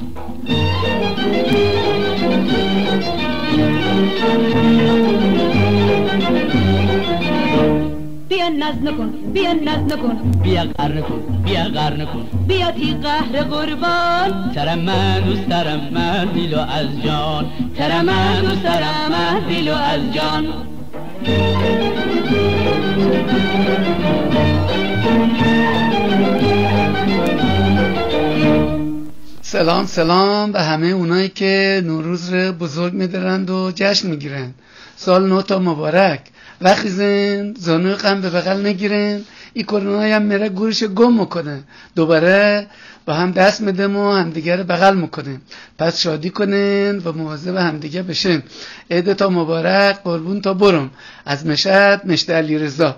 بیا ناز نکن بیا ناز نکن. بیا قهر نکن بیا قهر نکن. بیا تی قهر قربان. ترم من دوست دارم من دل و از جان. ترا من دوست دارم از دل و از جان. سلام سلام به همه اونایی که نوروز رو بزرگ میدارند و جشن می‌گیرند. سال نو تا مبارک. وقتی زن زانوی غم به بغل نگیرن. این کرونا هم میره گورش گم می‌کنه. دوباره با هم دست میدم و همدیگه بغل می‌کنه پس شادی کنن و مواظب همدیگه بشن عید تا مبارک قربون تا برم. از مشهد مشت علی رضا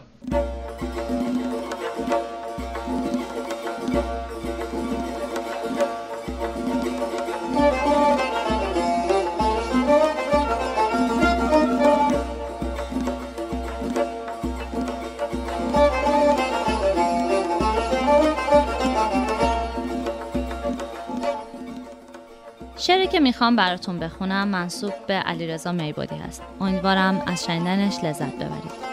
که می‌خوام براتون بخونم منصوب به علیرضا میبادی هست. امیدوارم از شنیدنش لذت ببرید.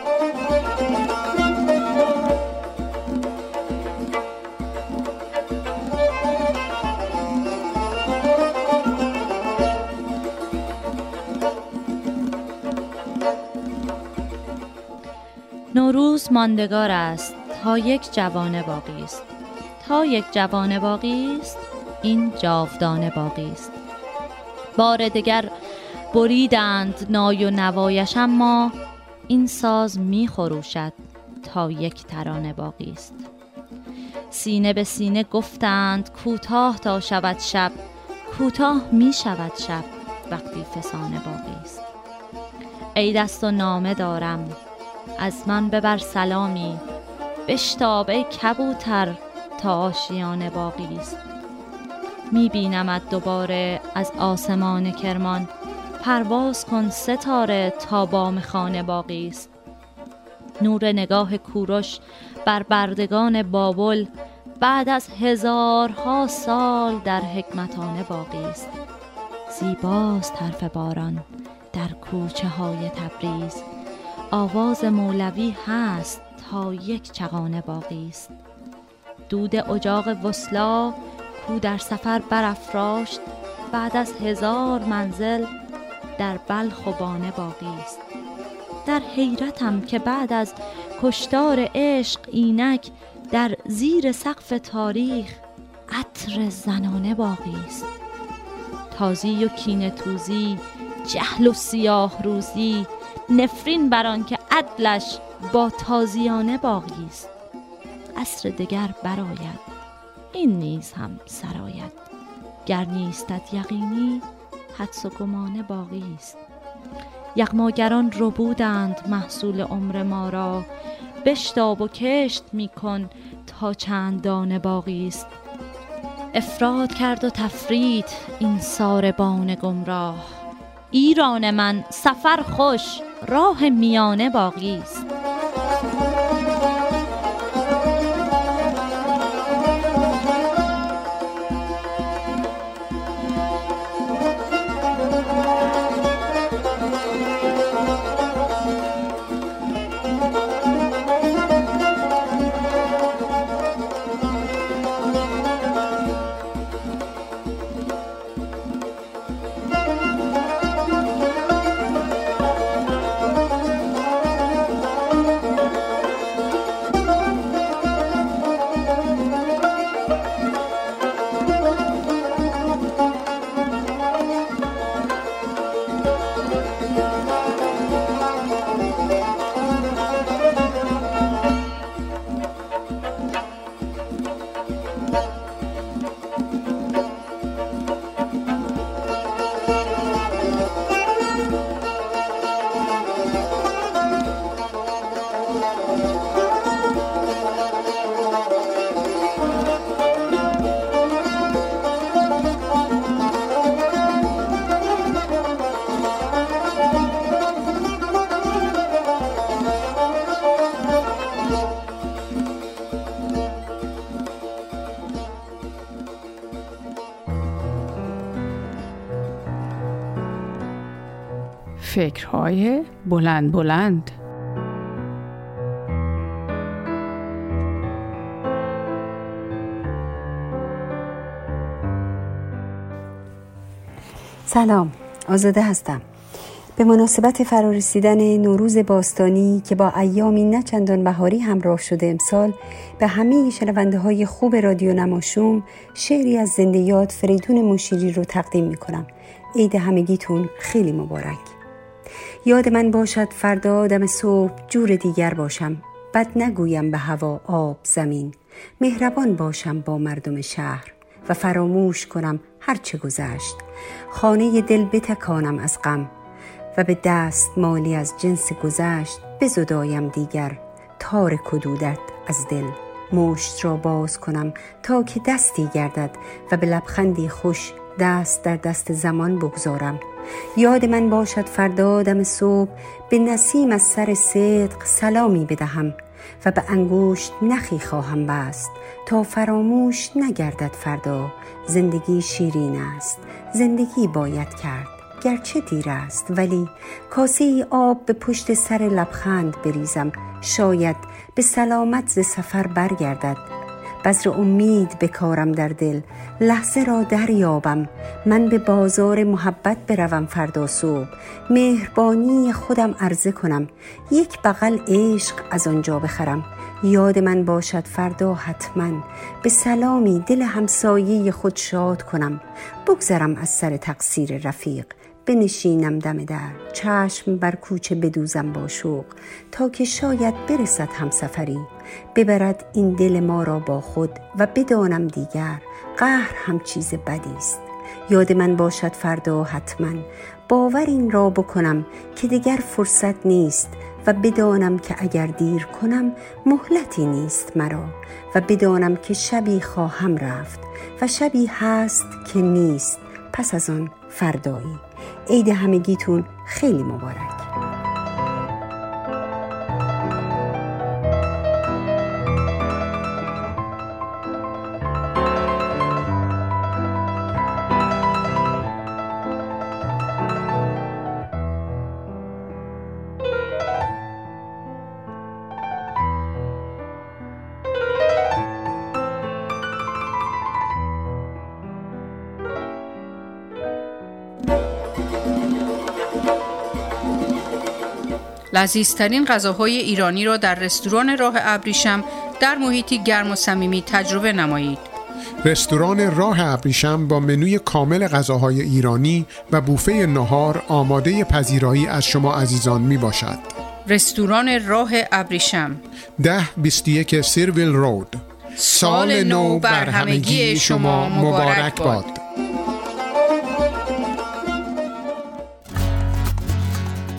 نوروز ماندگار است تا یک جوان باقی است. تا یک جوان باقی است این جاودان باقی است. بار دگر بریدند نای و نوایش اما این ساز می خروشد تا یک ترانه باقی است. سینه به سینه گفتند کوتاه تا شود شب کوتاه می شود شب وقتی فسانه باقی است. ای دست و نامه دارم از من ببر سلامی بشتاب ای کبوتر تا آشیانه باقی است. میبینمت دوباره از آسمان کرمان. پرواز کن ستاره تا بام خانه باقی است. نور نگاه کوروش بر بردگان بابل بعد از هزارها سال در حکمتانه باقی است. زیباست حرف باران در کوچه های تبریز. آواز مولوی هست تا یک چغانه باقی است. دود اجاق وسلا کو در سفر برافراشت بعد از هزار منزل در بلخ و بانه باقی است. در حیرتم که بعد از کشتار عشق اینک در زیر سقف تاریخ عطر زنانه باقی است. تازی و کینه توزی جهل و سیاه روزی نفرین بر که عدلش با تازیانه باقی است. عصر دگر براید این نیز هم سرایت. گر نیستت یقینی حدس و گمانه باقی است. یغماگران ربودند محصول عمر ما را. بشتاب و کشت میکن تا چند دانه باقی است. افراد کرد و تفرید این ساربان گمراه. ایران من سفر خوش راه میانه باقی است. فکرهای بلند بلند. سلام آزاده هستم. به مناسبت فرارسیدن نوروز باستانی که با ایامی نه چندان بهاری همراه شده امسال به همه شنونده های خوب رادیو نماشوم شعری از زنده یاد فریدون مشیری رو تقدیم می کنم عید همگیتون خیلی مبارک. یاد من باشد فردا آدم صبح جور دیگر باشم بد نگویم به هوا آب زمین. مهربان باشم با مردم شهر و فراموش کنم هرچه گذشت. خانه دل بتکانم از غم و به دست مالی از جنس گذشت بزدایم دیگر تار کدودت از دل. مشت را باز کنم تا که دستی گردد و به لبخندی خوش دست در دست زمان بگذارم. یاد من باشد فردا دم صبح به نسیم از سر صدق سلامی بدهم و به انگشت نخی خواهم بست تا فراموش نگردد فردا. زندگی شیرین است زندگی باید کرد. گرچه دیر است ولی کاسه ای آب به پشت سر لبخند بریزم. شاید به سلامت ز سفر برگردد. بذر امید بکارم در دل. لحظه را دریابم. من به بازار محبت بروم فردا صبح. مهربانی خودم عرضه کنم. یک بغل عشق از آنجا بخرم. یاد من باشد فردا حتما. به سلامی دل همسایه خود شاد کنم. بگذرم از سر تقصیر رفیق. بنشینم دم در. چشم بر کوچه بدوزم با شوق. تا که شاید برسد همسفری. ببرد این دل ما را با خود و بدانم دیگر قهر هم چیز بدی است. یاد من باشد فردا حتما. باور این را بکنم که دیگر فرصت نیست و بدانم که اگر دیر کنم مهلتی نیست مرا و بدانم که شبی خواهم رفت و شبی هست که نیست پس از آن فردایی. عید همگیتون خیلی مبارک. لذیذترین غذاهای ایرانی را در رستوران راه ابریشم در محیطی گرم و صمیمی تجربه نمایید. رستوران راه ابریشم با منوی کامل غذاهای ایرانی و بوفه نهار آماده پذیرایی از شما عزیزان می باشد. رستوران راه ابریشم ده 21 سیرویل رود سال نو بر همگی شما مبارک باد.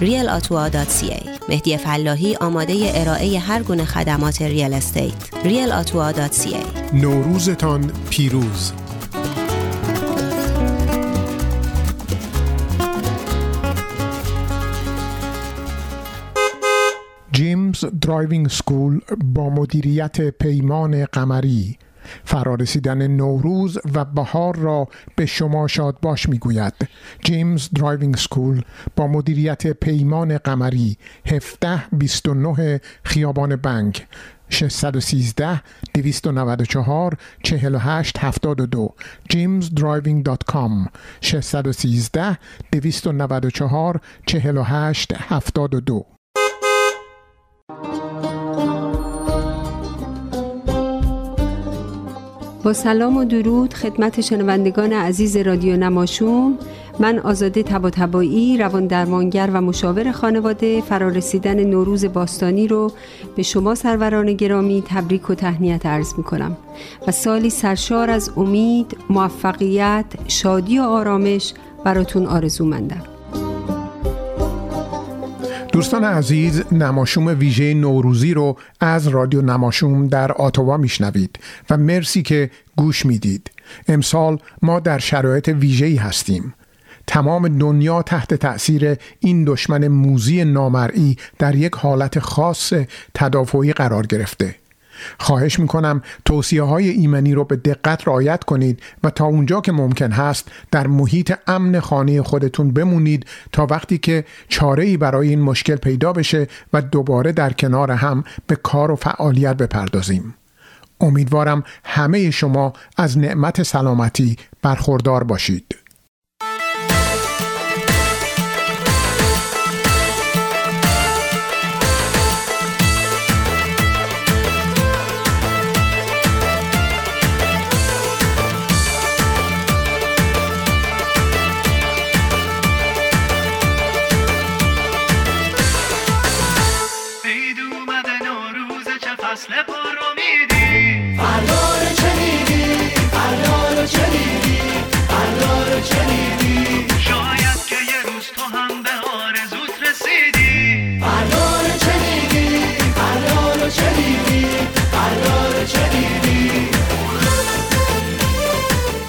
realottawa.ca مهدی فلاحی آماده ارائه هر گونه خدمات real estate realottawa.ca نوروزتان پیروز. James Driving School با مدیریت پیمان قمری. فرارسیدن نوروز و بهار را به شما شاد باش می‌گوید. جیمز درایوینگ سکول با مدیریت پیمان قمری 1729 خیابان بنک 613 294 48 72 jimsdriving.com 613 294 48 72 با سلام و درود خدمت شنوندگان عزیز رادیو نماشوم. من آزاده تباتبایی روان درمانگر و مشاور خانواده فرارسیدن نوروز باستانی رو به شما سروران گرامی تبریک و تهنیت عرض می کنم و سالی سرشار از امید، موفقیت، شادی و آرامش براتون آرزو مندم دوستان عزیز نماشوم ویژه نوروزی رو از رادیو نماشوم در آتوا میشنوید و مرسی که گوش می‌دید. امسال ما در شرایط ویژه‌ای هستیم. تمام دنیا تحت تأثیر این دشمن موزی نامرئی در یک حالت خاص تدافعی قرار گرفته. خواهش می‌کنم توصیه های ایمنی رو به دقت رعایت کنید و تا اونجا که ممکن هست در محیط امن خانه خودتون بمونید تا وقتی که چاره ای برای این مشکل پیدا بشه و دوباره در کنار هم به کار و فعالیت بپردازیم. امیدوارم همه شما از نعمت سلامتی برخوردار باشید.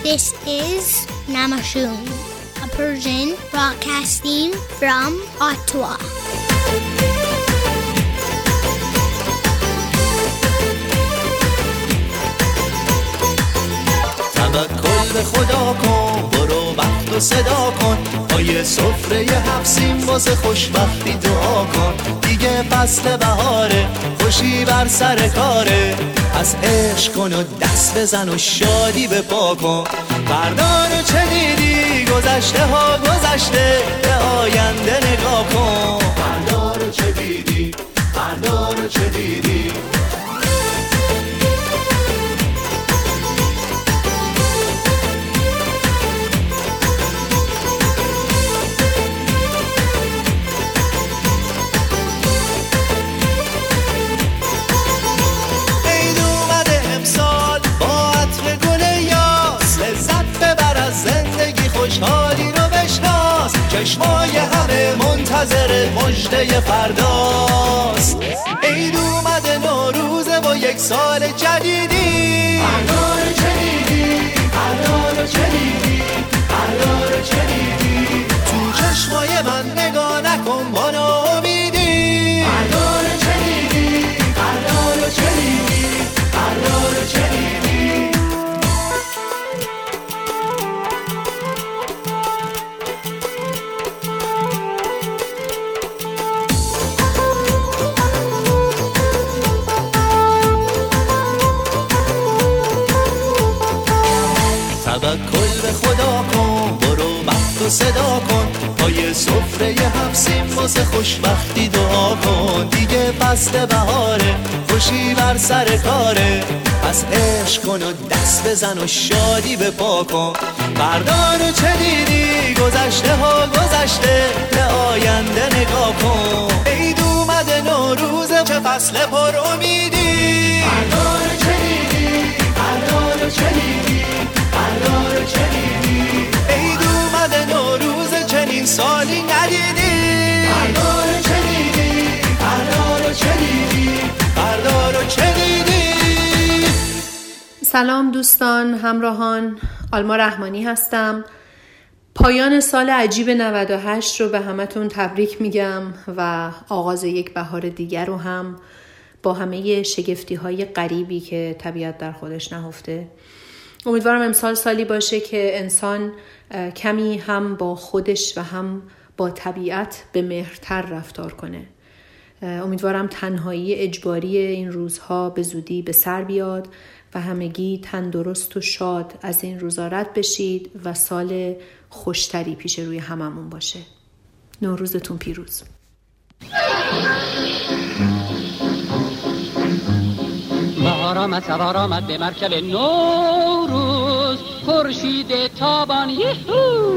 This is Namashun, a Persian broadcasting from Ottawa. توکل به خدا کن برو وقت و صدا کن. پای سفره هفسین واسه خوشبختی دعا کن. دیگه فصل بهاره خوشی بر سر کاره. از عشق کن و دست بزن و شادی به پا کن. فردا رو چه دیدی؟ گذشته ها گذشته به آینده نگاه کن. فردا رو چه دیدی؟ فردا رو چه دیدی؟ منتظر مجده فرداست. عید اومده نوروزه با یک سال جدیدی. فردا رو چنیدی فردا رو چنیدی فردا رو چنیدی تو چشمای من نگاه نکن با صدا کن. پای سفره هفسین واسه خوشبختی دعا کن. دیگه فصل بهاره خوشی بر سر کاره. پس عشق کن و دست بزن و شادی به پا کن. فردا رو چه دیدی؟ گذشته ها گذشته. به آینده نگاه کن. عید اومده نوروزه چه فصل پر امیدی. فردا رو چه دیدی؟ فردا رو چه دیدی؟ فردا رو چه دیدی؟ چنین سالی ندیدی. فردا رو چه دیدی فردا رو چه دیدی فردا رو چه دیدی سلام دوستان همراهان آلما رحمانی هستم. پایان سال عجیب 98 رو به همتون تبریک میگم و آغاز یک بهار دیگر رو هم با همه شگفتی های غریبی که طبیعت در خودش نهفته. امیدوارم امسال سالی باشه که انسان کمی هم با خودش و هم با طبیعت به مهرتر رفتار کنه. امیدوارم تنهایی اجباری این روزها به زودی به سر بیاد و همگی تندرست و شاد از این روزا رد بشید و سال خوشتری پیش روی هممون باشه. نوروزتون پیروز. بهار آمد سوار آمد به مرکب نوروز. خورشید تابان یهو!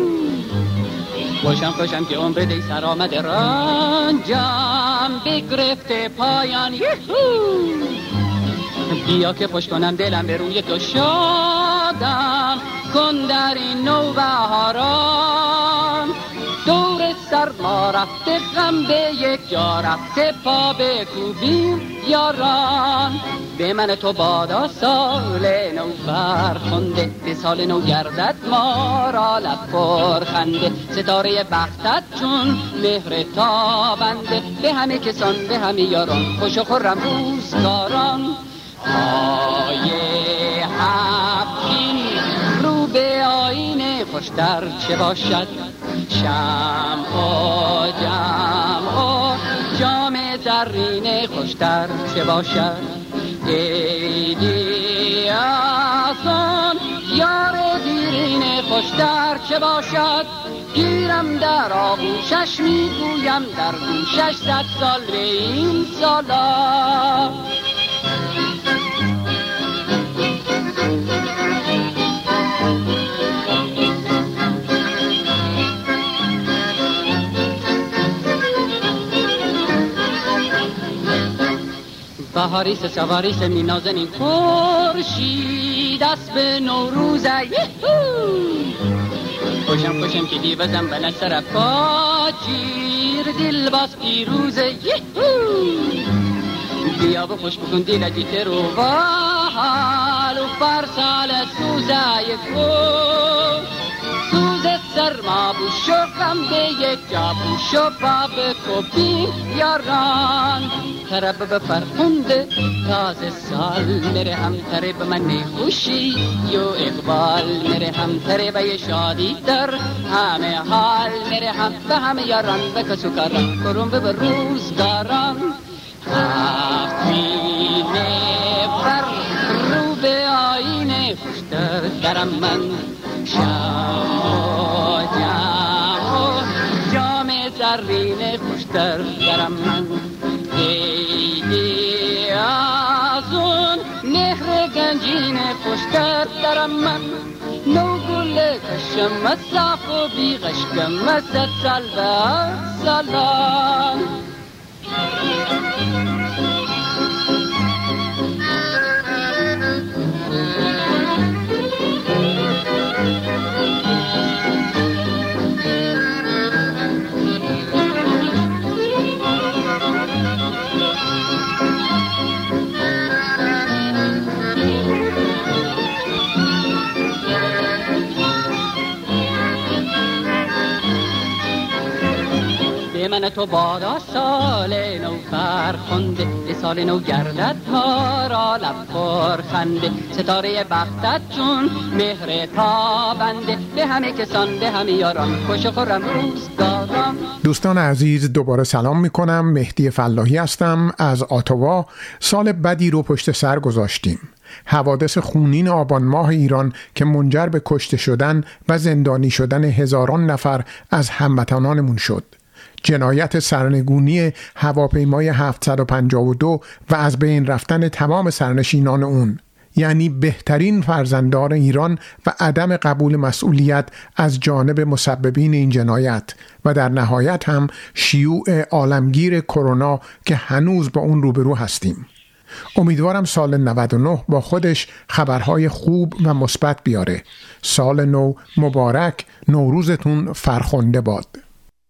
خوشم خوشم که عمر دی سر آمده رنجم بگرفته پایان یهو! بیا که خوش کنم دلم به روی تو شادم کن در این نو بهاران سر ما رفته غم به یک جا رفته پا به کوبیم یاران. به من تو بادا سال نو فرخنده به سال نو گردد ما را لب پر خنده. ستاره بختت چون مهر تابنده. به همه کسان به همه یاران خوش و خرم روزگاران. های هفتین به آینه خوشتر چه باشد؟ شم و جم و جام زرین خوشتر چه باشد؟ ایدی آسان یار دیرین خوشتر چه باشد؟ گیرم در آغوشش می‌گویم در گوشش صد سال به این سالا بهاریس سواریس می نازنین خورشید دست به نوروزه خوشم خوشم که دیوزم به سر پاچیر. دل باز پیروزه. بیا و خوش بکن دل دیت رو و حال و فرسال سوزه. یکو سوز سرما بوشو غم به یک جا بوشو باب کبین یاران طرب به فرخنده تازه سال میره هم به من خوشی یو اقبال میره هم به شادی در همه حال میره هم به همه یاران به کسو کاران کرون به روزگاران هفتینه فر رو به آینه خوشتر درم من شام و جام زرین خوشتر درم من. دیدی از اون نهر گنجین خوشتر درم من. نو گل کشم صاف و بیغشکم ست سال به تو بادا سال نو فرخنده به سال نو گردد ما را لب پر خنده. ستاره بختت چون مهر تابنده به همه کسان به همه یاران خوش خورم روزگاران. دوستان عزیز دوباره سلام می کنم مهدی فلاحی هستم. از آتوا سال بدی رو پشت سر گذاشتیم. حوادث خونین آبان ماه ایران که منجر به کشته شدن و زندانی شدن هزاران نفر از هموطنانمون شد. جنایت سرنگونی هواپیمای 752 و از بین رفتن تمام سرنشینان اون. یعنی بهترین فرزندان ایران و عدم قبول مسئولیت از جانب مسببین این جنایت. و در نهایت هم شیوع عالمگیر کرونا که هنوز با اون روبرو هستیم. امیدوارم سال 99 با خودش خبرهای خوب و مثبت بیاره. سال نو مبارک نوروزتون فرخنده باد.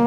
به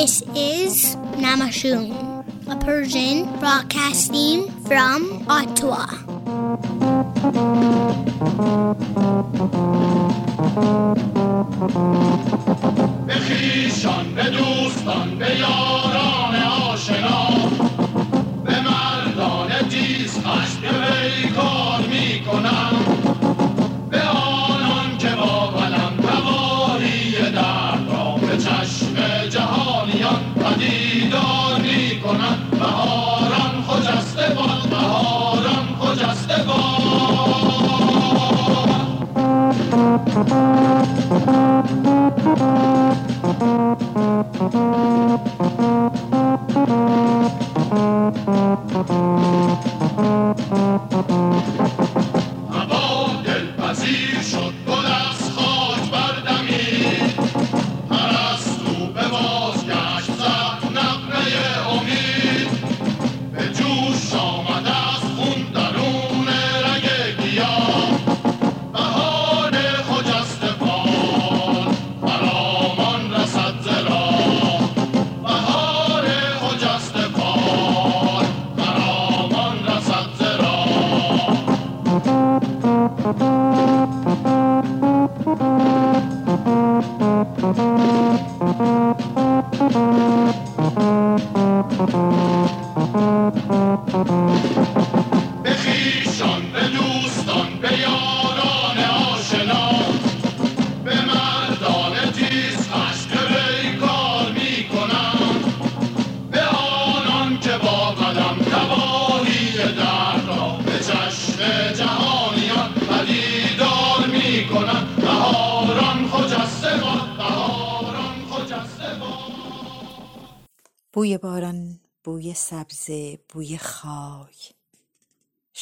This is Namashun, a Persian broadcasting from Ottawa. به خیشان به دوستان به یاران آشنا هوا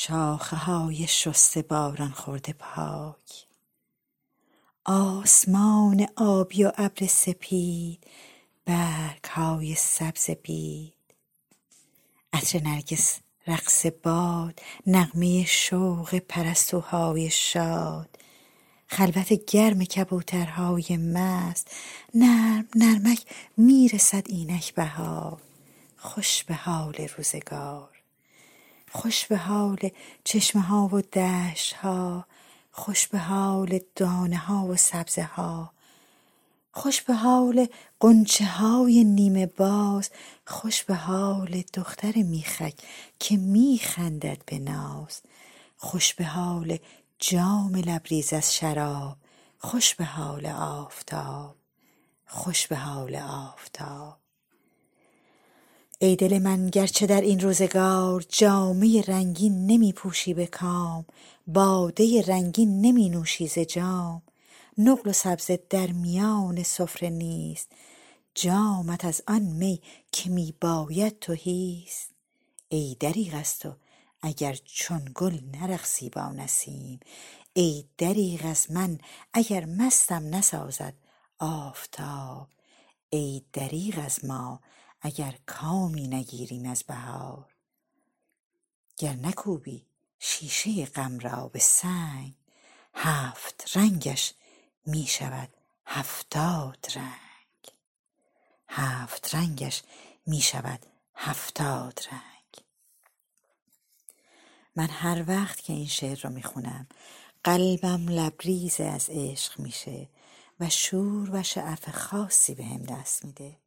شاخه های شسته باران خورده پاک. آسمان آبی و ابر سپید برگ های سبز بید. عطر نرگس رقص باد نغمه شوق پرستوهای شاد. خلوت گرم کبوترهای مست نرم نرمک می‌رسد اینک بهار. خوش به حال روزگار. خوش به حال چشمه ها و دشت ها خوش به حال دانه ها و سبزه ها. خوش به حال قنچه های نیمه باز خوش به حال دختر میخک که میخندد به ناز. خوش به حال جام لبریز از شراب خوش به حال آفتاب خوش به حال آفتاب. ای دل من گرچه در این روزگار جامه رنگین نمی پوشی به کام باده رنگین نمی نوشی ز جام. نقل و سبزه در میان سفره نیست جامت از آن می که می باید تهیست ای دریغ از تو اگر چون گل نرقصی با نسیم ای دریغ از من اگر مستم نسازد آفتاب. ای دریغ از ما اگر کامی نگیریم از بهار. گر نکوبی شیشه غم را به سنگ هفت رنگش می شود هفتاد رنگ. هفت رنگش می شود هفتاد رنگ. من هر وقت که این شعر رو می‌خونم قلبم لبریز از عشق میشه و شور و شعف خاصی به هم دست میده.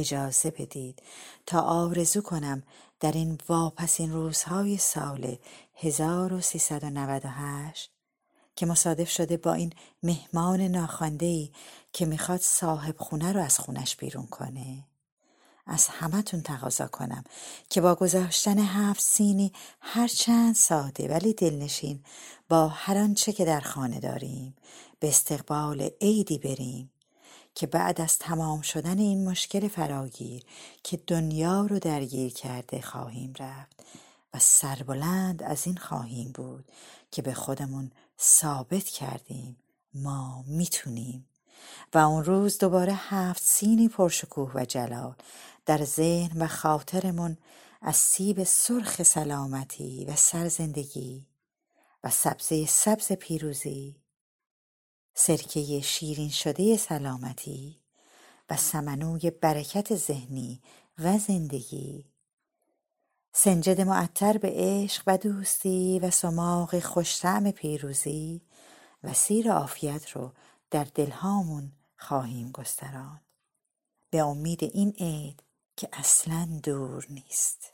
اجازه بدید تا آرزو کنم در این واپسین روزهای سال 1398 که مصادف شده با این مهمان ناخوانده‌ای که می‌خواد صاحب خونه رو از خونش بیرون کنه. از همتون تقاضا کنم که با گذاشتن هفت سینی هرچند ساده ولی دلنشین با هر آنچه که در خانه داریم به استقبال عیدی بریم. که بعد از تمام شدن این مشکل فراگیر که دنیا رو درگیر کرده خواهیم رفت و سربلند از این خواهیم بود که به خودمون ثابت کردیم ما می‌تونیم. و اون روز دوباره هفت سینی پرشکوه و جلال در ذهن و خاطرمون از سیب سرخ سلامتی و سرزندگی و سبزه سبز پیروزی سرکه شیرین شده سلامتی و سمنوی برکت ذهنی و زندگی. سنجد معطر به عشق و دوستی و سماق خوشتعم پیروزی و سیر عافیت رو در دلهامون خواهیم گستراند. به امید این عید که اصلا دور نیست.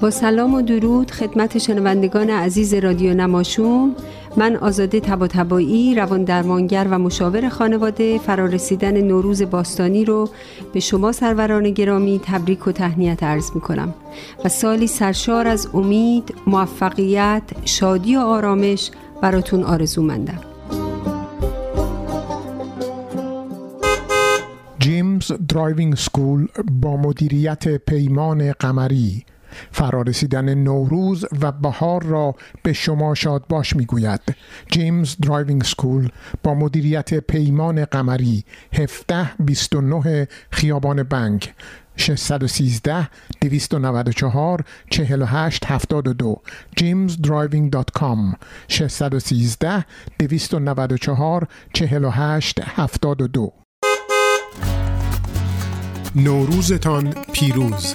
با سلام و درود خدمت شنوندگان عزیز رادیو نماشوم. من آزاده تباتبایی روان درمانگر و مشاور خانواده فرارسیدن نوروز باستانی رو به شما سروران گرامی تبریک و تهنیت عرض می کنم و سالی سرشار از امید، موفقیت، شادی و آرامش براتون آرزو مندم James Driving School با مدیریت پیمان قمری. فرارسیدن نوروز و بهار را به شما شاد باش می‌گوید. James Driving School با مدیریت پیمان قمری 1729 خیابان بنک 613 294 48 72 jimsdriving.com 613 294 48 72 نوروزتان پیروز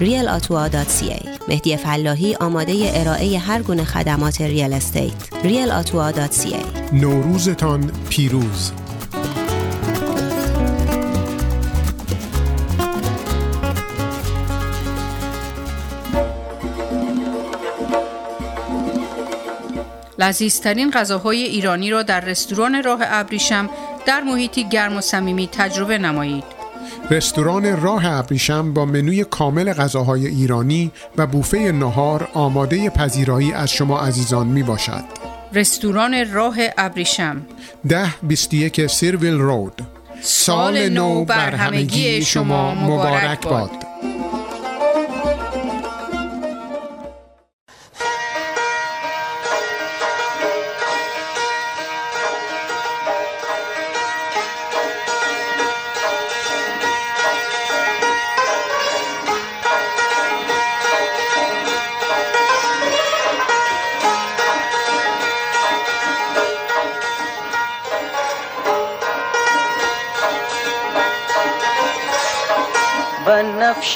realottawa.ca مهدی فلاحی آماده ارائه هر گونه خدمات real estate realottawa.ca نوروزتان پیروز. لذیذترین غذاهای ایرانی را در رستوران راه ابریشم در محیطی گرم و صمیمی تجربه نمایید. رستوران راه ابریشم با منوی کامل غذاهای ایرانی و بوفه نهار آماده پذیرایی از شما عزیزان می باشد. رستوران راه ابریشم ده 21 سیرویل رود سال نو بر همگی شما مبارک باد.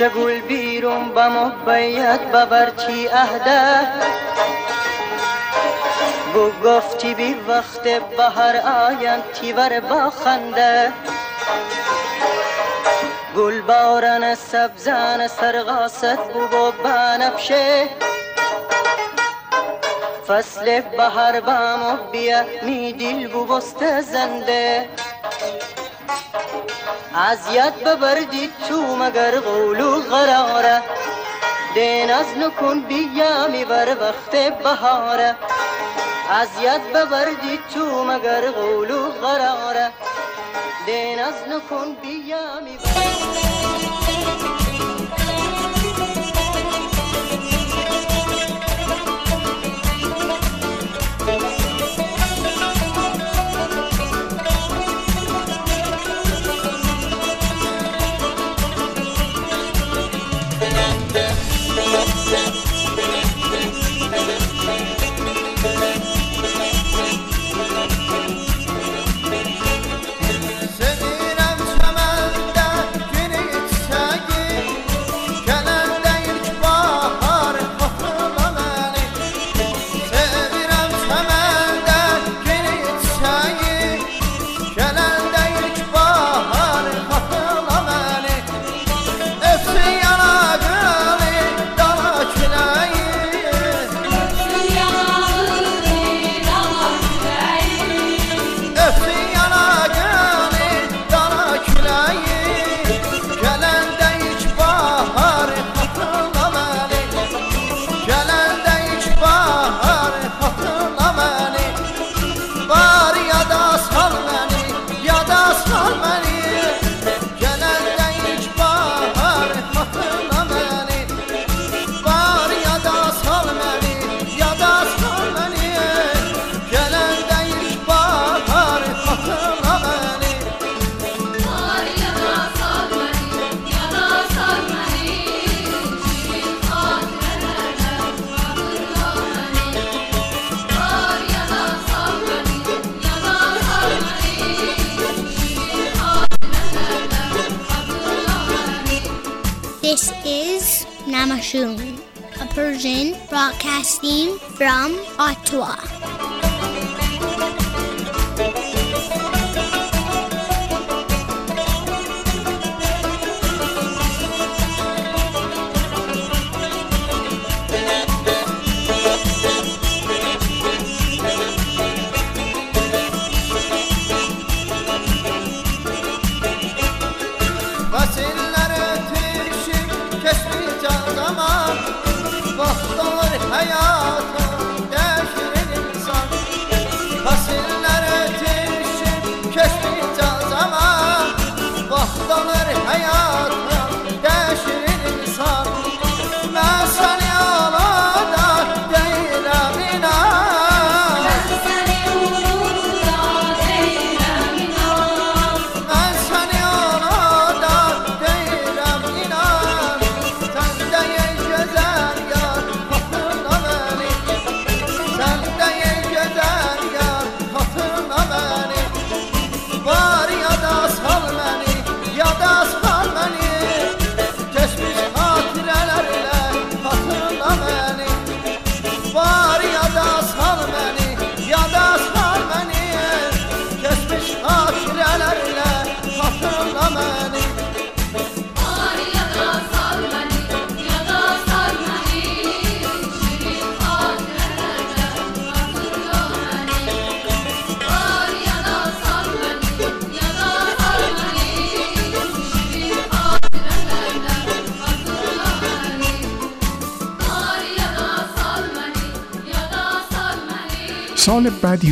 گل بیرون به محبیت ببرچی اهده. گو گفتی بی وقت بهر آین تیور با خنده. گل بارن سبزان سرغاست بو و بنفشه. فصل بهر بامو بیا می دل بو بست زنده. عذیت ببردی تو مگر قولو قراره. دین از نکن بیامی بر وقت بهاره. عذیت ببردی تو مگر قولو قراره. دین از نکن بیامی بر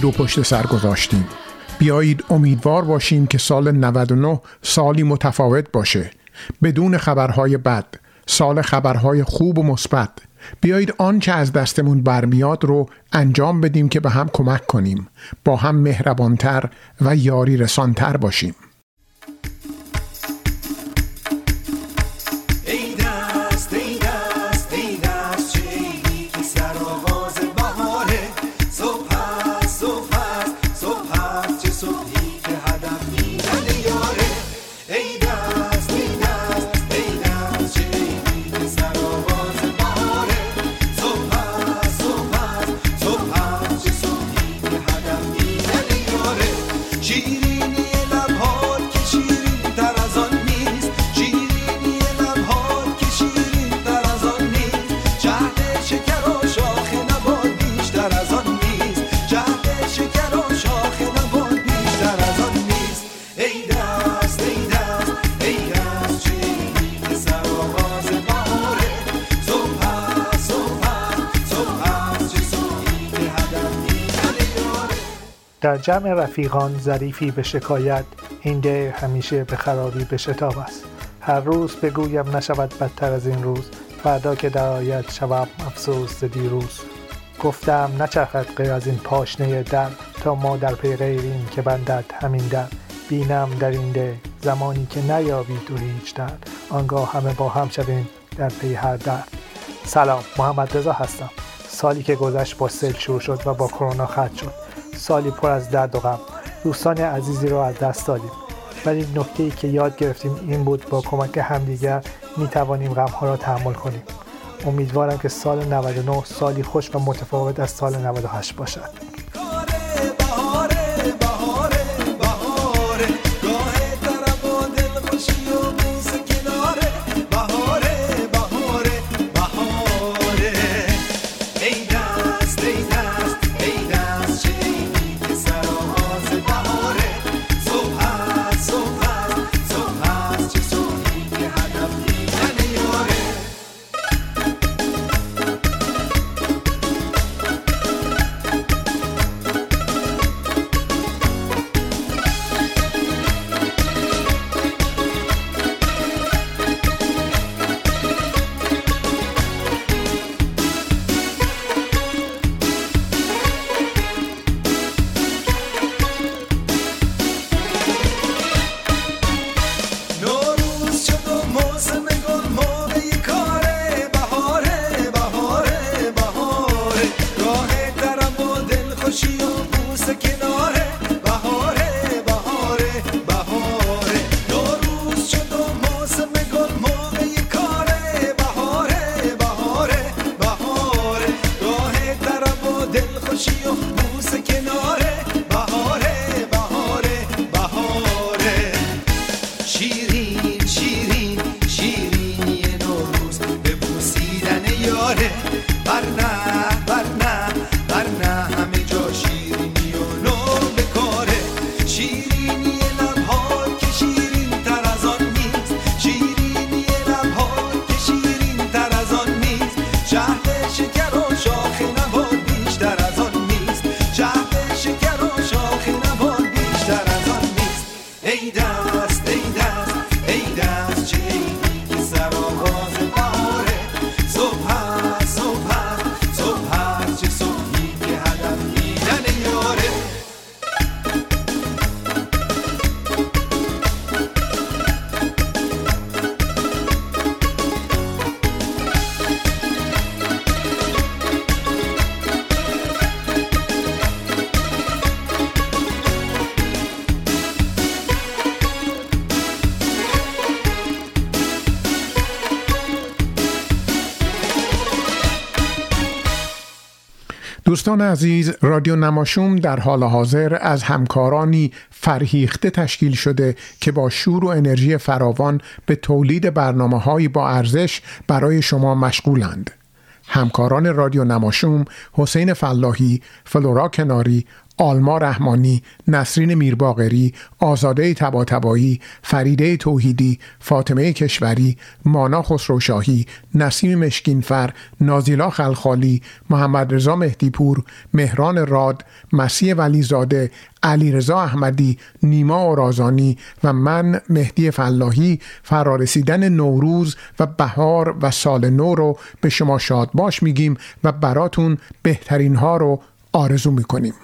رو پشت سر گذاشتیم. بیایید امیدوار باشیم که سال 99 سالی متفاوت باشه. بدون خبرهای بد سال خبرهای خوب و مثبت. بیایید آنچه از دستمون برمیاد رو انجام بدیم که به هم کمک کنیم. با هم مهربانتر و یاری رسانتر باشیم. جمع رفیقان ظریفی به شکایت این دیر همیشه به خرابی به شتاب است. هر روز بگویم نشود بدتر از این روز فردا که در آید شوم افسوس دیروز. گفتم نچرخد غیر از این پاشنه در تا ما در پی غیریم که بندد همین در بینم در این ده زمانی که نیابی تو هیچ در آنگاه همه با هم شویم در پی هر در سلام محمد رضا هستم. سالی که گذشت با سیل شروع شد و با کرونا ختم شد. سالی پر از درد و غم. دوستان عزیزی را از دست دادیم. ولی نکته ای که یاد گرفتیم این بود با کمک همدیگر می توانیم غم ها را تحمل کنیم. امیدوارم که سال 99 سالی خوش و متفاوت از سال 98 باشد. دوستان عزیز رادیو نماشوم در حال حاضر از همکارانی فرهیخته تشکیل شده که با شور و انرژی فراوان به تولید برنامه هایی با ارزش برای شما مشغولند. همکاران رادیو نماشوم حسین فلاحی، فلورا کناری، آلما رحمانی، نسرین میرباغری، آزاده تباتبایی، فریده توحیدی، فاطمه کشوری، مانا خسروشاهی، نسیم مشکینفر، نازیلا خلخالی، محمد رضا مهدیپور، مهران راد، مسیح ولیزاده، علیرضا احمدی، نیما اورازانی و من مهدی فلاحی فرارسیدن نوروز و بهار و سال نو رو به شما شاد باش میگیم و براتون بهترین ها رو آرزو می‌کنیم.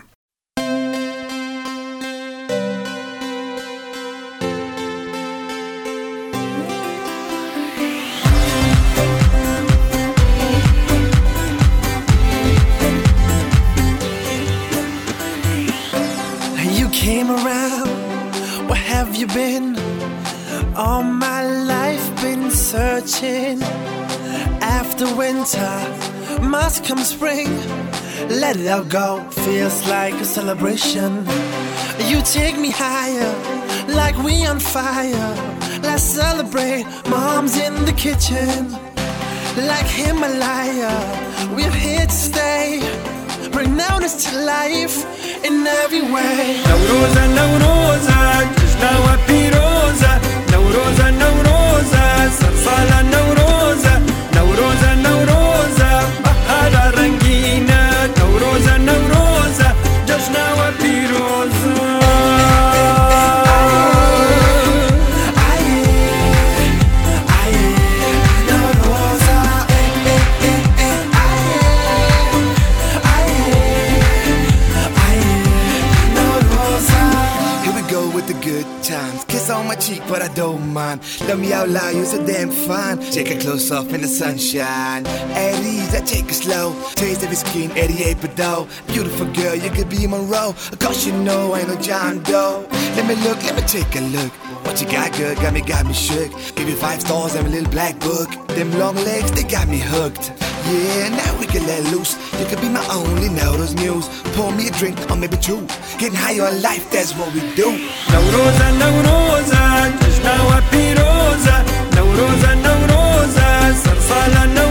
Been? All my life been searching. After winter, must come spring. Let it all go, feels like a celebration. You take me higher, like we on fire. Let's celebrate, mom's in the kitchen. Like Himalaya, we're here to stay. Bring notice to life in every way. نوروز نوروز جشن و پیروز نوروز Mind. Love me out loud, you're so damn fine. Take a close off in the sunshine. At I take it slow. Taste of your skin, 88 Bedeau. Beautiful girl, you could be Monroe. Cause you know I ain't no John Doe. Let me look, let me take a look. What you got, girl, got me, got me shook. Give you five stars and a little black book. Them long legs, they got me hooked. Yeah, now we can let loose. You could be my only Noodles News. Pour me a drink, or maybe two. Getting high on life, that's what we do. Nauroza, Nauroza, Tajnawa Piroza. Nauroza, Nauroza, Sarsala, Nauroza.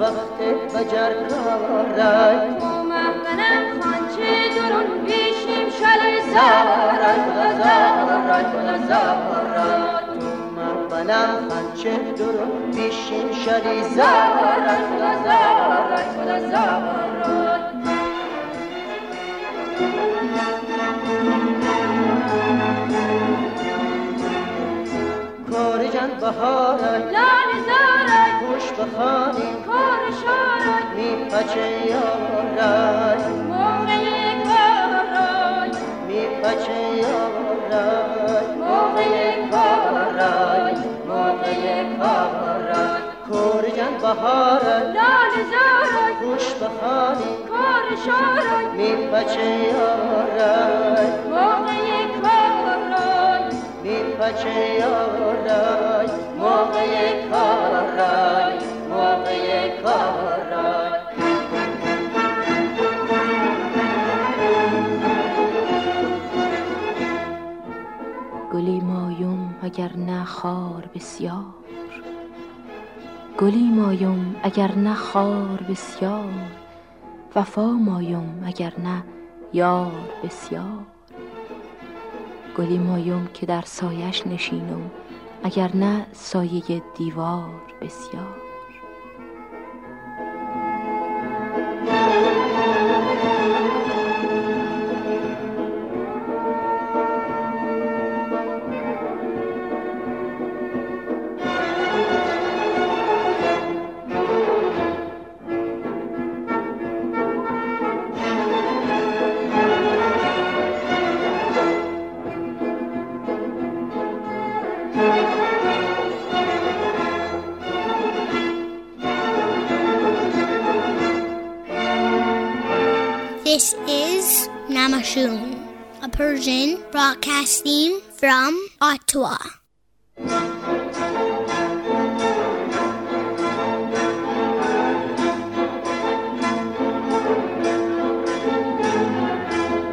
وقت بجر کارد منم خانچه درون بیشیم شل زارت خدا زارت منم خنچه درون بیشین شری زارت خدا زارت کار جان بهارک لال زارک خوش بخانی کار شارک می پچه یارک موقع کارک می پچه یارک موقع کارک موقع کارک کور جان بهارای لال زارای. خوش بخانی کار شارای. میپچه یارای. موقع کارای. میپچه یارای. موقع کارای. موقع کارای. گلی مایم اگر نه خار بسیار. گلی مایم اگر نه خار بسیار وفا مایم اگر نه یار بسیار. گلی مایم که در سایش نشینم اگر نه سایه دیوار بسیار. Namashoon, a Persian broadcasting from Ottawa.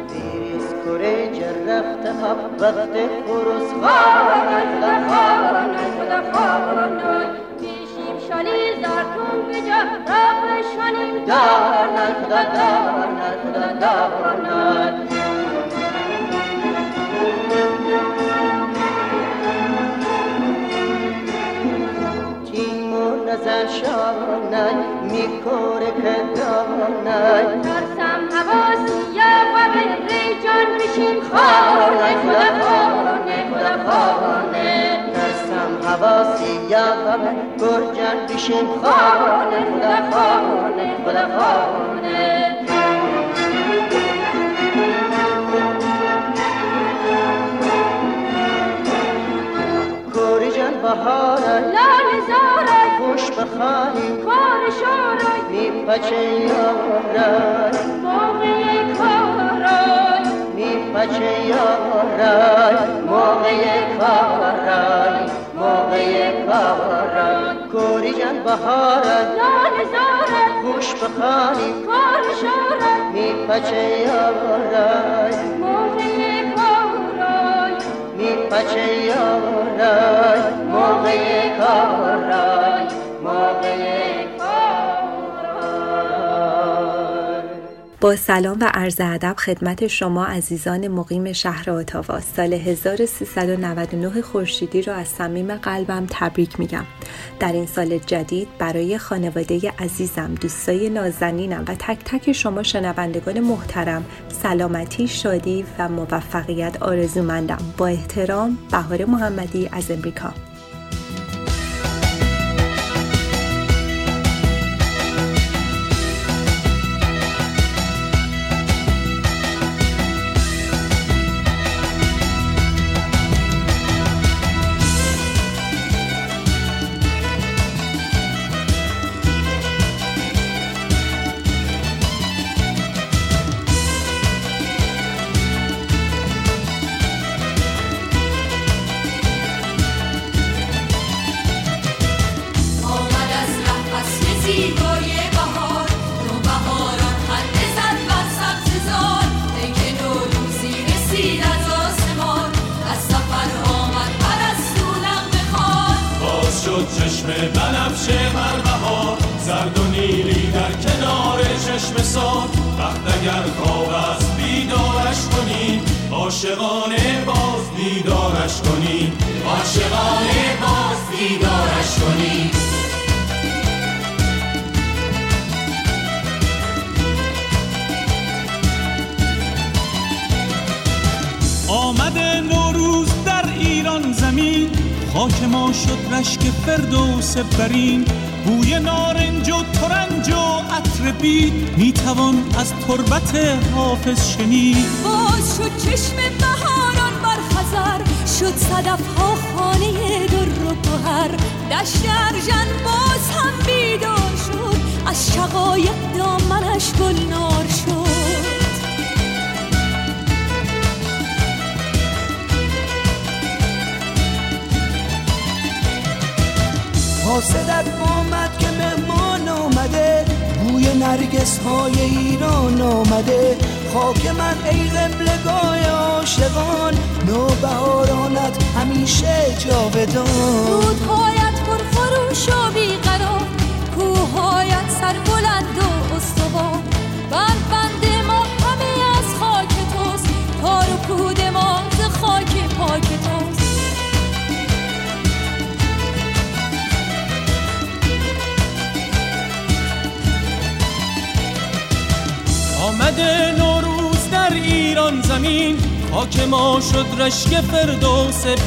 دیریز کره جرفت حب وقت خروس خانای خدا خانای خدا خانای پیشیم شالی زرتون بجا را بشانیم دانای خدا دانای خدا دانای نزن شانای میکوره که دانای ترسم حواسی یا غم ری جان بشیم خانای خدا خانای خدا خانای ترسم حواسی یا غم گرجن بشیم خانه خدا خانه خدا خانه. لال زارای خوش بخانی کار شارای میپچه یارای. موقع کارای. میپچه یارای. موقع کارای. موقع کارای. کوری جان بهارای لال زارای خوش بخانی کار شارای میپچه یارای. موقع کارای. میپچه یارای. موقع کارای. با سلام و عرض ادب خدمت شما عزیزان مقیم شهر اتاوا. سال 1399 خورشیدی را از صمیم قلبم تبریک میگم. در این سال جدید برای خانواده عزیزم دوستای نازنینم و تک تک شما شنوندگان محترم سلامتی شادی و موفقیت آرزومندم. با احترام بهار محمدی از امریکا.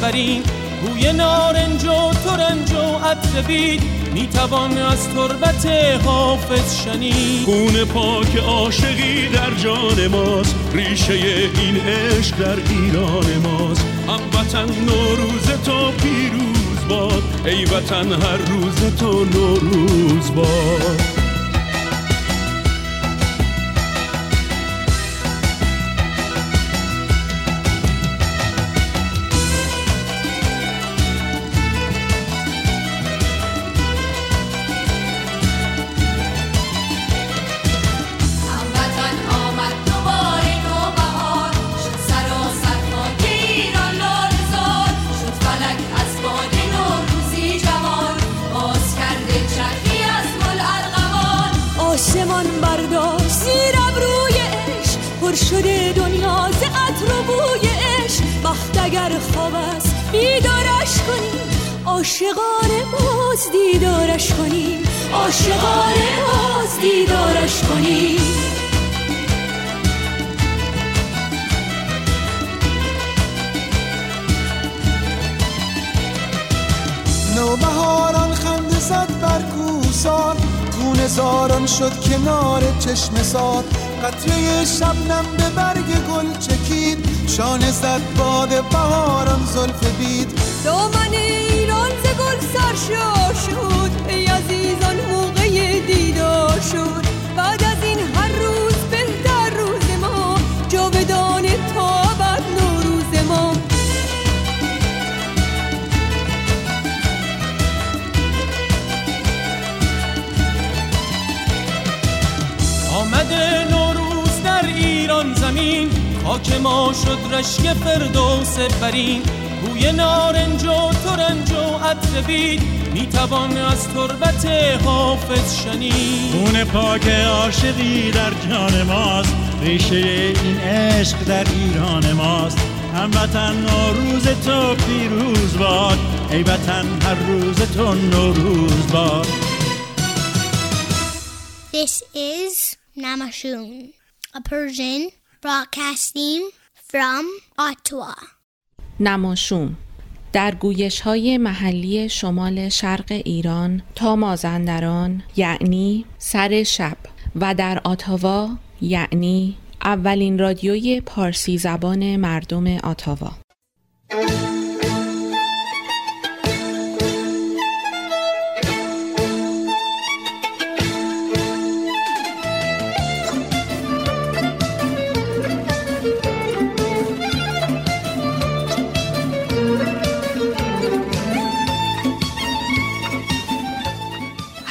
برین بوی نارنج و ترنج و عطر بید. می‌توان از تربت حافظ شنید. خون پاک عاشقی در جان ماست. ریشه این عشق در ایران ماست. هموطن نوروز تو پیروز باد. ای وطن هر روز تو نوروز باد. شبنم به برگ گل چکید. شانه زد باد بهاران زلف بید. دامن ایران ز گل سرشار شد. زمین خاک ما شد رشک فردوس برین. بوی نارنج و ترنج و عطر بید می‌توان از تربت حافظ شنید. خون پاک عاشقی در جان ماست ریشه این عشق در ایران ماست. هموطن نوروز تو پیروز باد ای وطن هر روز تو نوروز باد. This is Namashun, a Persian broadcasting from Ottawa. نماشوم در گویش های محلی شمال شرق ایران تا مازندران یعنی سر شب و در آتاوا یعنی اولین رادیوی پارسی زبان مردم آتاوا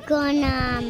کنم